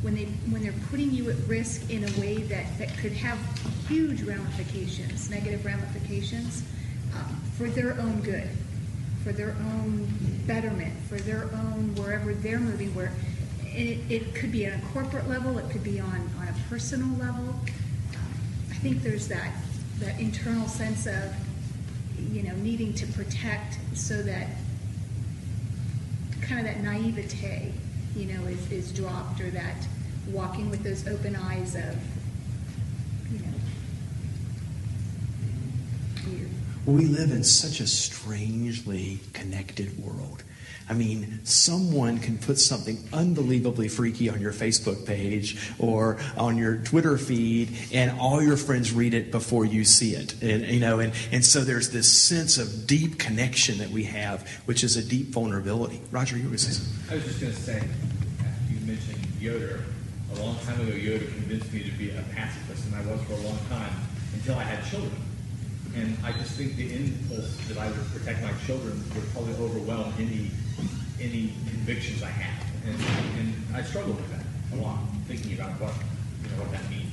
when they when they're putting you at risk in a way that, that could have huge ramifications, negative ramifications, um, for their own good, for their own betterment, for their own wherever they're moving, where it, it could be on a corporate level, it could be on, on a personal level. I think there's that that internal sense of you know needing to protect so that kind of that naivete you know is, is dropped or that walking with those open eyes of you know. Well, we live in such a strangely connected world. I mean, someone can put something unbelievably freaky on your Facebook page or on your Twitter feed, and all your friends read it before you see it. And you know, and, and so there's this sense of deep connection that we have, which is a deep vulnerability. Roger, you were. I was just going to say, you mentioned Yoder. a long time ago, Yoder convinced me to be a pacifist, and I was for a long time until I had children. And I just think the impulse that I would protect my children would probably overwhelm any any convictions I have, and, and I struggle with that a lot, thinking about what you know what that means.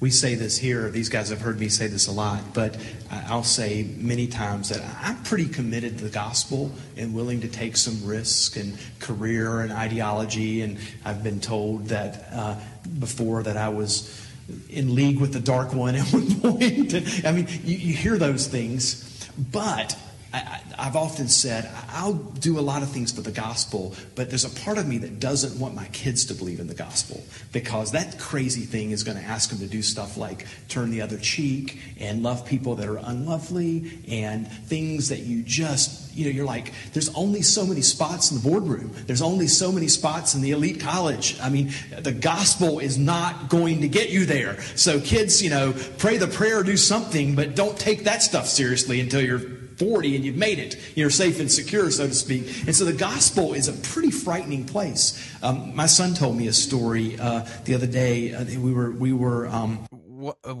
We say this here, these guys have heard me say this a lot, but I'll say many times that I'm pretty committed to the gospel and willing to take some risk and career and ideology. And I've been told that uh, before that I was in league with the dark one at one point. I mean, you, you hear those things, but I, I've often said I'll do a lot of things for the gospel, but there's a part of me that doesn't want my kids to believe in the gospel because that crazy thing is going to ask them to do stuff like turn the other cheek and love people that are unlovely and things that you just, you know, you're like, there's only so many spots in the boardroom. There's only so many spots in the elite college. I mean, the gospel is not going to get you there. So kids, you know, pray the prayer, do something, but don't take that stuff seriously until you're 40 and you've made it. You're safe and secure, so to speak. And so the gospel is a pretty frightening place. Um, my son told me a story uh, the other day. Uh, we were we were. Um, What, uh,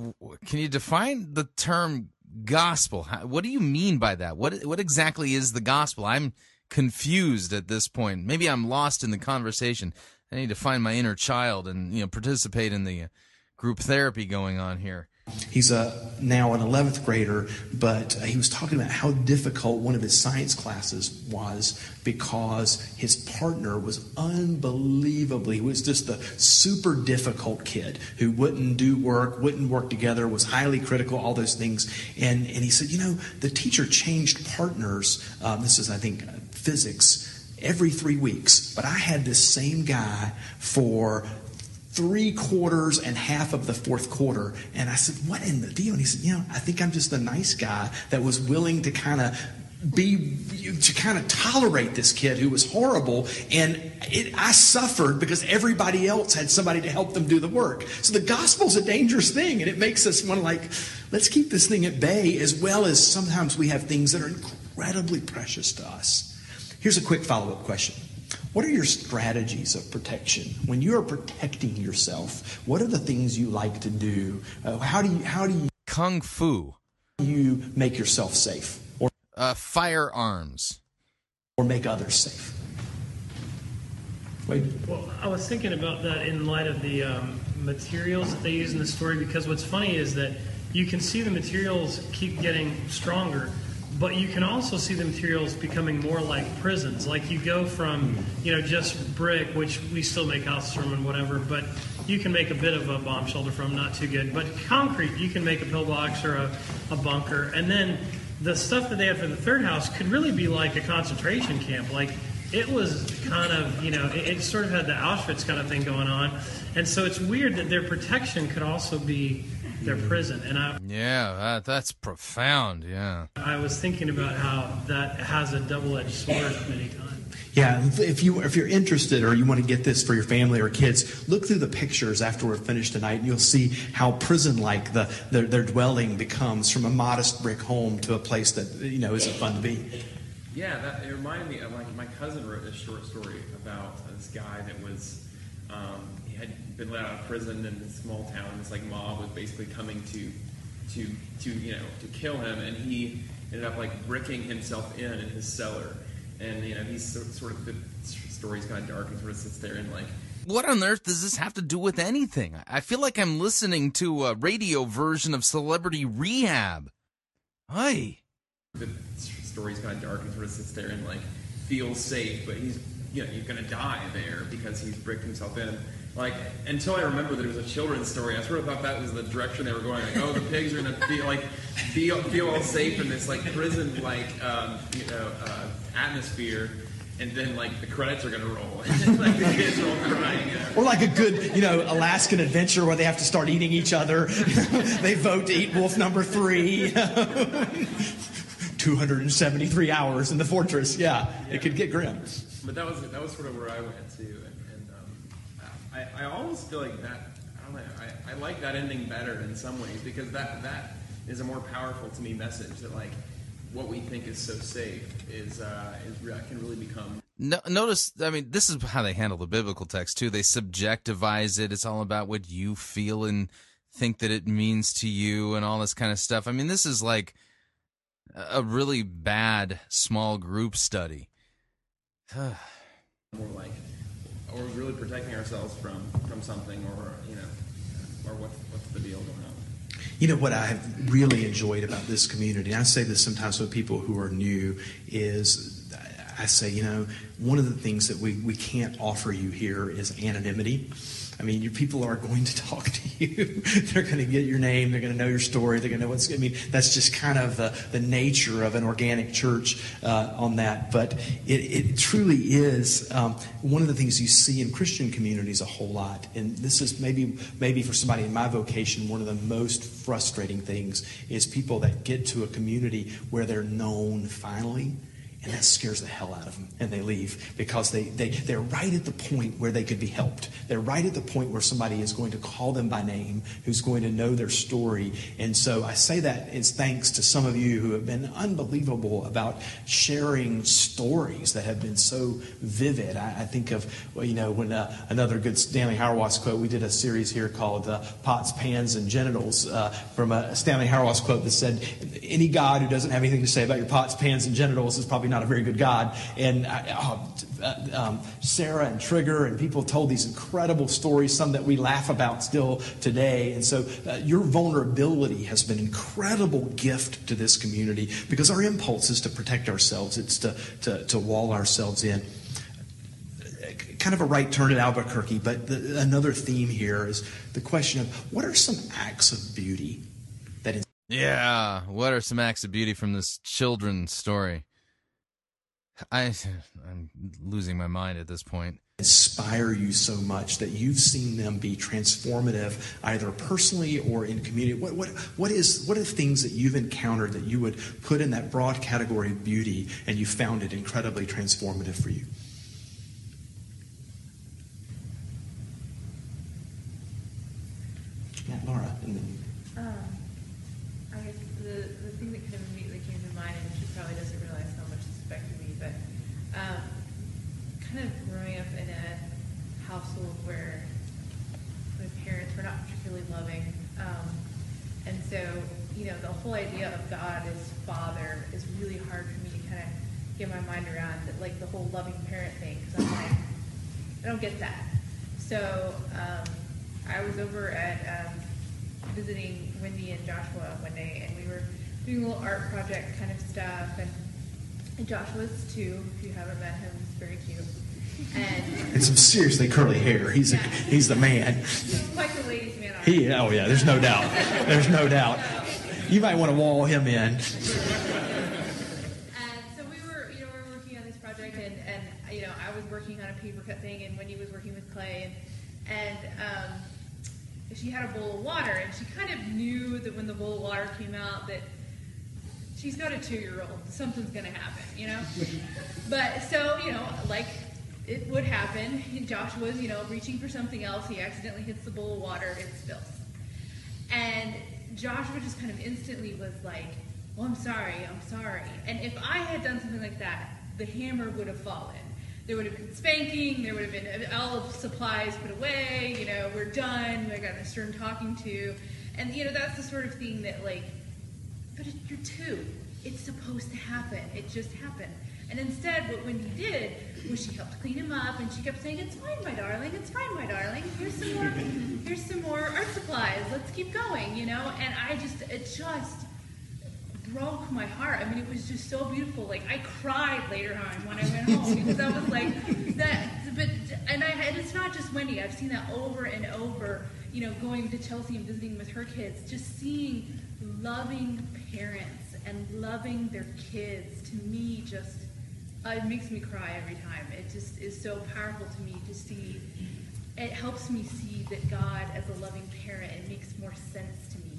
can you define the term gospel? How, what do you mean by that? What what exactly is the gospel? I'm confused at this point. Maybe I'm lost in the conversation. I need to find my inner child and you know participate in the uh, group therapy going on here. He's a, now an 11th grader, but uh, he was talking about how difficult one of his science classes was because his partner was unbelievably, he was just the super difficult kid who wouldn't do work, wouldn't work together, was highly critical, all those things. And, and he said, you know, the teacher changed partners. Um, this is, I think, uh, physics every three weeks, but I had this same guy for three quarters and half of the fourth quarter. And I said, What in the deal? And he said, You know, I think I'm just a nice guy that was willing to kind of be to kind of tolerate this kid who was horrible and it, i suffered because everybody else had somebody to help them do the work so the gospel's a dangerous thing and it makes us want to like let's keep this thing at bay as well as sometimes we have things that are incredibly precious to us here's a quick follow-up question what are your strategies of protection when you are protecting yourself? What are the things you like to do? Uh, how do you how do you kung fu? You make yourself safe, or uh, firearms, or make others safe. Wait. Well, I was thinking about that in light of the um, materials that they use in the story because what's funny is that you can see the materials keep getting stronger, but you can also see the materials becoming more like prisons. Like you go from, you know, just brick, which we still make houses from and whatever, but you can make a bit of a bomb shelter from, not too good. But concrete, you can make a pillbox or a, a bunker. And then the stuff that they had for the third house could really be like a concentration camp. Like it was kind of, you know, it, it sort of had the Auschwitz kind of thing going on. And so it's weird that their protection could also be their prison. And I, Yeah, that, that's profound. Yeah. I was thinking about how that has a double-edged sword many times. Yeah, if you if you're interested or you want to get this for your family or kids, look through the pictures after we're finished tonight, and you'll see how prison-like the their, their dwelling becomes from a modest brick home to a place that you know isn't fun to be. Yeah, that, it reminded me of like my cousin wrote a short story about this guy that was um, he had been let out of prison in this small town. This like mob was basically coming to to to you know to kill him, and he ended up like bricking himself in in his cellar. And you know he's sort, sort of the story's kind of dark and sort of sits there and like What on earth does this have to do with anything? I feel like I'm listening to a radio version of Celebrity Rehab. Hi. the story's kind of dark and sort of sits there and like feels safe, but he's you know he's gonna die there because he's bricked himself in. Like until I remember that it was a children's story, I sort of thought that was the direction they were going. Like, oh, the pigs are gonna feel like feel feel all safe in this like prison like um, you know uh, atmosphere, and then like the credits are gonna roll, and like the kids are all crying. You know? Or like a good, you know, Alaskan adventure where they have to start eating each other. they vote to eat wolf number three. 273 hours in the fortress. Yeah, it could get grim. But that was that was sort of where I went to, I, I always feel like that. I don't know. I, I like that ending better in some ways because that that is a more powerful to me message that like what we think is so safe is uh, is can really become No, notice, I mean, this is how they handle the biblical text too. They subjectivize it. It's all about what you feel and think that it means to you and all this kind of stuff. I mean, this is like a really bad small group study. More like, we really protecting ourselves from from something, or you know, or what what's the deal going on? You know what I have really enjoyed about this community, and I say this sometimes with people who are new, is I say, you know, one of the things that we, we can't offer you here is anonymity. I mean, your people are going to talk to you. they're going to get your name. They're going to know your story. They're going to know what's. I mean, that's just kind of the, the nature of an organic church uh, on that. But it, it truly is um, one of the things you see in Christian communities a whole lot. And this is maybe maybe for somebody in my vocation, one of the most frustrating things is people that get to a community where they're known finally and that scares the hell out of them, and they leave because they, they, they're right at the point where they could be helped. They're right at the point where somebody is going to call them by name, who's going to know their story. And so I say that is thanks to some of you who have been unbelievable about sharing stories that have been so vivid. I, I think of, well, you know, when uh, another good Stanley Hauerwas quote, we did a series here called uh, Pots, Pans, and Genitals uh, from a Stanley Hauerwas quote that said, Any God who doesn't have anything to say about your pots, pans, and genitals is probably not a very good God. And uh, um, Sarah and Trigger and people told these incredible stories, some that we laugh about still today. And so uh, your vulnerability has been an incredible gift to this community because our impulse is to protect ourselves, it's to, to, to wall ourselves in kind of a right turn at Albuquerque, but the, another theme here is the question of what are some acts of beauty that. In- yeah, what are some acts of beauty from this children's story? I, I'm losing my mind at this point. Inspire you so much that you've seen them be transformative, either personally or in community. What, what, what, is, what are things that you've encountered that you would put in that broad category of beauty and you found it incredibly transformative for you? Yeah, Laura. And then, Um, I guess the, the thing that kind of immediately came to mind, and she probably doesn't realize how much it's affected me, but um, kind of growing up in a household where my parents were not particularly loving. Um, and so, you know, the whole idea of God as Father is really hard for me to kind of get my mind around, like the whole loving parent thing, because I'm like, I don't get that. So um, I was over at um, visiting Wendy and Joshua one day, and we were doing a little art project kind of stuff. And, and Joshua's two. If you haven't met him, he's very cute. And and some seriously curly hair. He's, a, he's the man. quite the ladies' man. He, oh, yeah, there's no doubt. There's no doubt. You might want to wall him in. And so we were, you know, we were working on this project, and, and you know, I was working on a paper cut thing, and Wendy was working with clay, and and um, she had a bowl of water, and she kind of knew that when the bowl of water came out that she's got a two-year-old, something's going to happen, you know. but so you know, like it would happen. Joshua's, you know, reaching for something else. He accidentally hits the bowl of water. It spills. And Joshua just kind of instantly was like, well, I'm sorry, I'm sorry. And if I had done something like that, the hammer would have fallen. There would have been spanking, there would have been uh, all of supplies put away, you know, we're done, I got a stern talking to. And, you know, that's the sort of thing that, like, but it, you're two. It's supposed to happen. It just happened. And instead, what Wendy did was she helped clean him up, and she kept saying, "It's fine, my darling. It's fine, my darling. Here's some more. Here's some more art supplies. Let's keep going." You know. And I just, it just broke my heart. I mean, it was just so beautiful. Like I cried later on when I went home because I was like, that. But and I, and it's not just Wendy. I've seen that over and over. You know, going to Chelsea and visiting with her kids, just seeing loving parents and loving their kids to me just it makes me cry every time. It just is so powerful to me to see. It helps me see that God as a loving parent. It makes more sense to me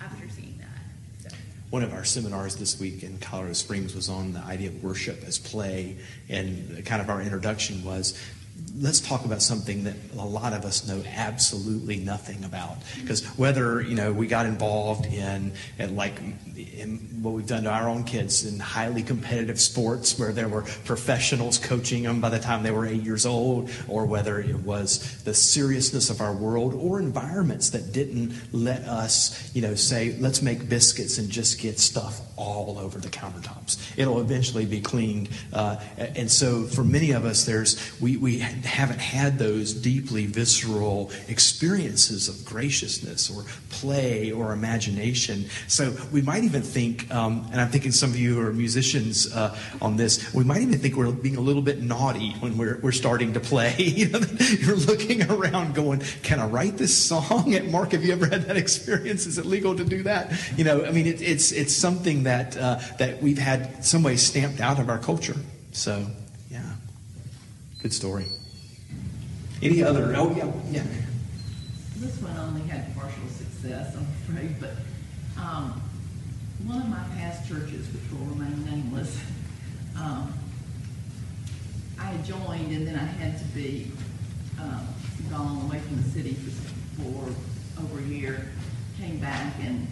after seeing that. So. One of our seminars this week in Colorado Springs was on the idea of worship as play, and kind of our introduction was let's talk about something that a lot of us know absolutely nothing about. Because whether you know we got involved in, in like in what we've done to our own kids in highly competitive sports where there were professionals coaching them by the time they were eight years old, or whether it was the seriousness of our world or environments that didn't let us, you know, say let's make biscuits and just get stuff all over the countertops. It'll eventually be cleaned, uh, and so for many of us, there's we we haven't had those deeply visceral experiences of graciousness or play or imagination. So we might even think, um, and I'm thinking some of you who are musicians uh, on this, we might even think we're being a little bit naughty when we're, we're starting to play. you know, you're looking around going, can I write this song? Mark, have you ever had that experience? Is it legal to do that? You know, I mean, it, it's, it's something that, uh, that we've had some way stamped out of our culture. So, yeah, good story. Any other? Oh, yeah, yeah. This one only had partial success, I'm afraid, but um, one of my past churches, which will remain nameless, um, I joined and then I had to be um, gone away from the city for, for over a year, came back and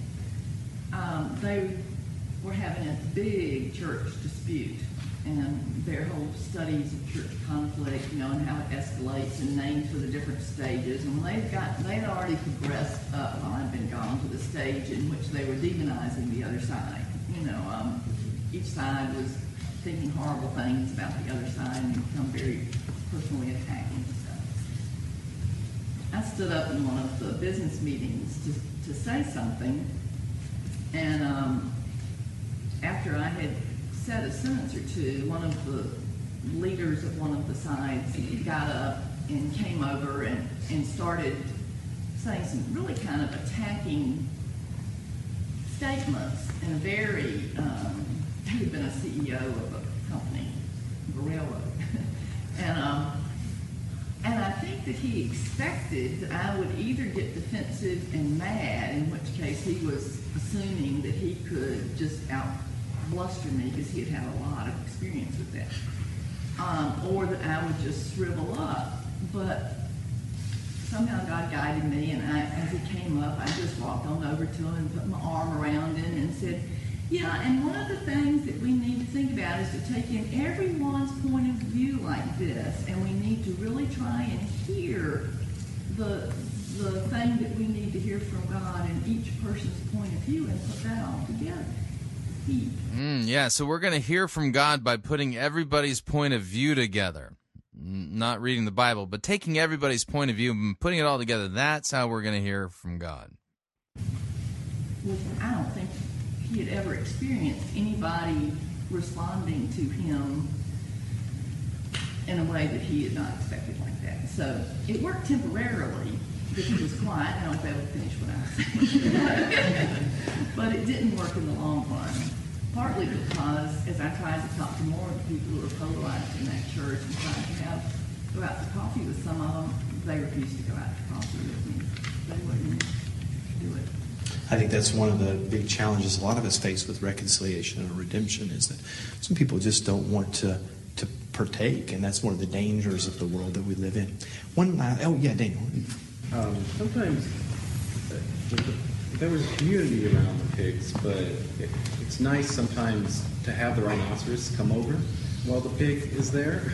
um, they were having a big church dispute and their whole studies of church conflict, you know, and how it escalates and names for the different stages. And they've got, they had already progressed up while I'd been gone to the stage in which they were demonizing the other side. You know, um, each side was thinking horrible things about the other side and become very personally attacking stuff. I stood up in one of the business meetings to, to say something, and um, after I had said a sentence or two, one of the leaders of one of the sides got up and came over and, and started saying some really kind of attacking statements in a very, um, he had been a CEO of a company, a railroad. and, um, and I think that he expected that I would either get defensive and mad, in which case he was assuming that he could just out bluster me because he had had a lot of experience with that. Um, or that I would just shrivel up. But somehow God guided me, and I, as he came up, I just walked on over to him and put my arm around him and said, yeah, and one of the things that we need to think about is to take in everyone's point of view like this, and we need to really try and hear the the thing that we need to hear from God in each person's point of view and put that all together. Mm, yeah, so we're going to hear from God by putting everybody's point of view together. Not reading the Bible, but taking everybody's point of view and putting it all together. That's how we're going to hear from God. was, I don't think he had ever experienced anybody responding to him in a way that he had not expected like that. So it worked temporarily because he was quiet. I don't know if I would finish what I was saying. but it didn't work in the long run. Partly because as I tried to talk to more of the people who were polarized in that church and tried to have go out to coffee with some of them, they refused to go out to coffee with me. They wouldn't do it. I think that's one of the big challenges a lot of us face with reconciliation and redemption is that some people just don't want to to partake, and that's one of the dangers of the world that we live in. One last, oh yeah, Daniel. Um, sometimes uh, there was a community around the pigs, but it, it's nice sometimes to have the rhinoceros come over while the pig is there,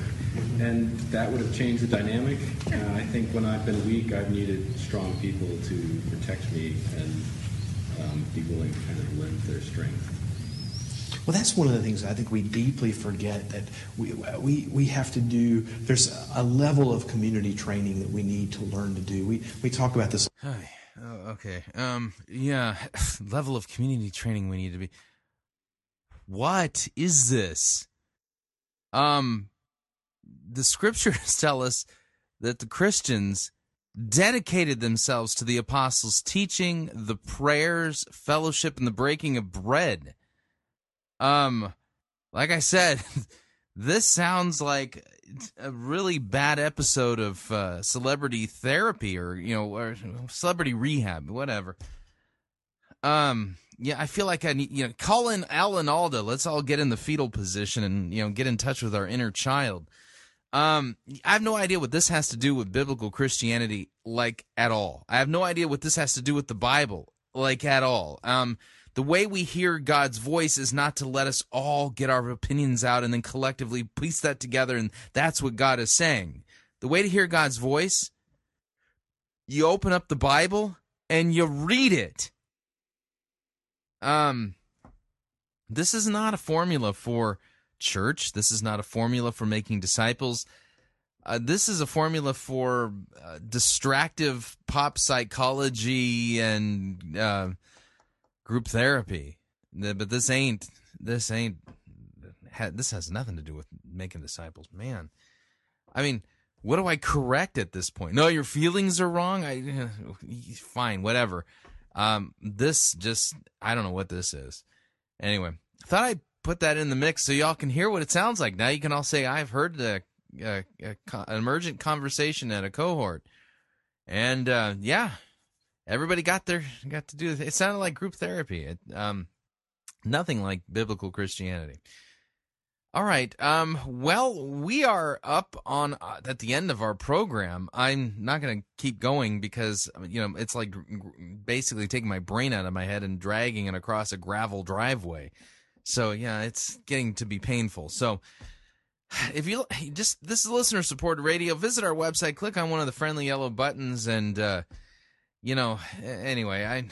and that would have changed the dynamic. Uh, I think when I've been weak, I've needed strong people to protect me and um, be willing to kind of lend their strength. Well, that's one of the things I think we deeply forget that we, we, we have to do. There's a level of community training that we need to learn to do. We, we talk about this. Hi. Oh, okay. Um. Yeah. Level of community training we need to be. What is this? Um. The scriptures tell us that the Christians dedicated themselves to the apostles' teaching, the prayers, fellowship, and the breaking of bread. Um, like I said, this sounds like a really bad episode of uh, celebrity therapy or you know or celebrity rehab, whatever. Um, yeah, I feel like I need you know call in Alan Alda. Let's all get in the fetal position and you know get in touch with our inner child. Um, I have no idea what this has to do with biblical Christianity, like at all. I have no idea what this has to do with the Bible, like at all. Um, the way we hear God's voice is not to let us all get our opinions out and then collectively piece that together, and that's what God is saying. The way to hear God's voice, you open up the Bible and you read it. Um, this is not a formula for church. This is not a formula for making disciples. Uh, this is a formula for uh, distractive pop psychology and uh, group therapy. But this ain't. This ain't. This has nothing to do with making disciples, man. I mean, what do I correct at this point? No, your feelings are wrong. I fine, whatever. Um, this just I don't know what this is. Anyway, I thought I'd put that in the mix so y'all can hear what it sounds like. Now you can all say I've heard the uh, a, an emergent conversation at a cohort, and uh, yeah, everybody got their got to do. It It sounded like group therapy. It, um, nothing like biblical Christianity. All right. Um, well, we are up on uh, at the end of our program. I'm not going to keep going because you know it's like basically taking my brain out of my head and dragging it across a gravel driveway. So yeah, it's getting to be painful. So if you just this is listener supported radio, visit our website, click on one of the friendly yellow buttons, and uh, you know, anyway, I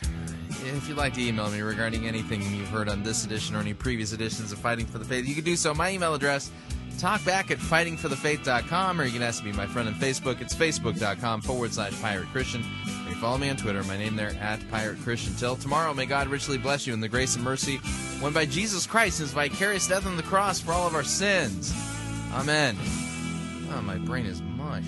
if you'd like to email me regarding anything you've heard on this edition or any previous editions of Fighting for the Faith, you can do so. My email address, talkback at fightingforthefaith.com, or you can ask be my friend on Facebook. It's facebook.com forward slash pirate Christian. Or you follow me on Twitter, my name there at pirate Christian. Till tomorrow, may God richly bless you in the grace and mercy won by Jesus Christ, his vicarious death on the cross for all of our sins. Amen. Oh, my brain is mush.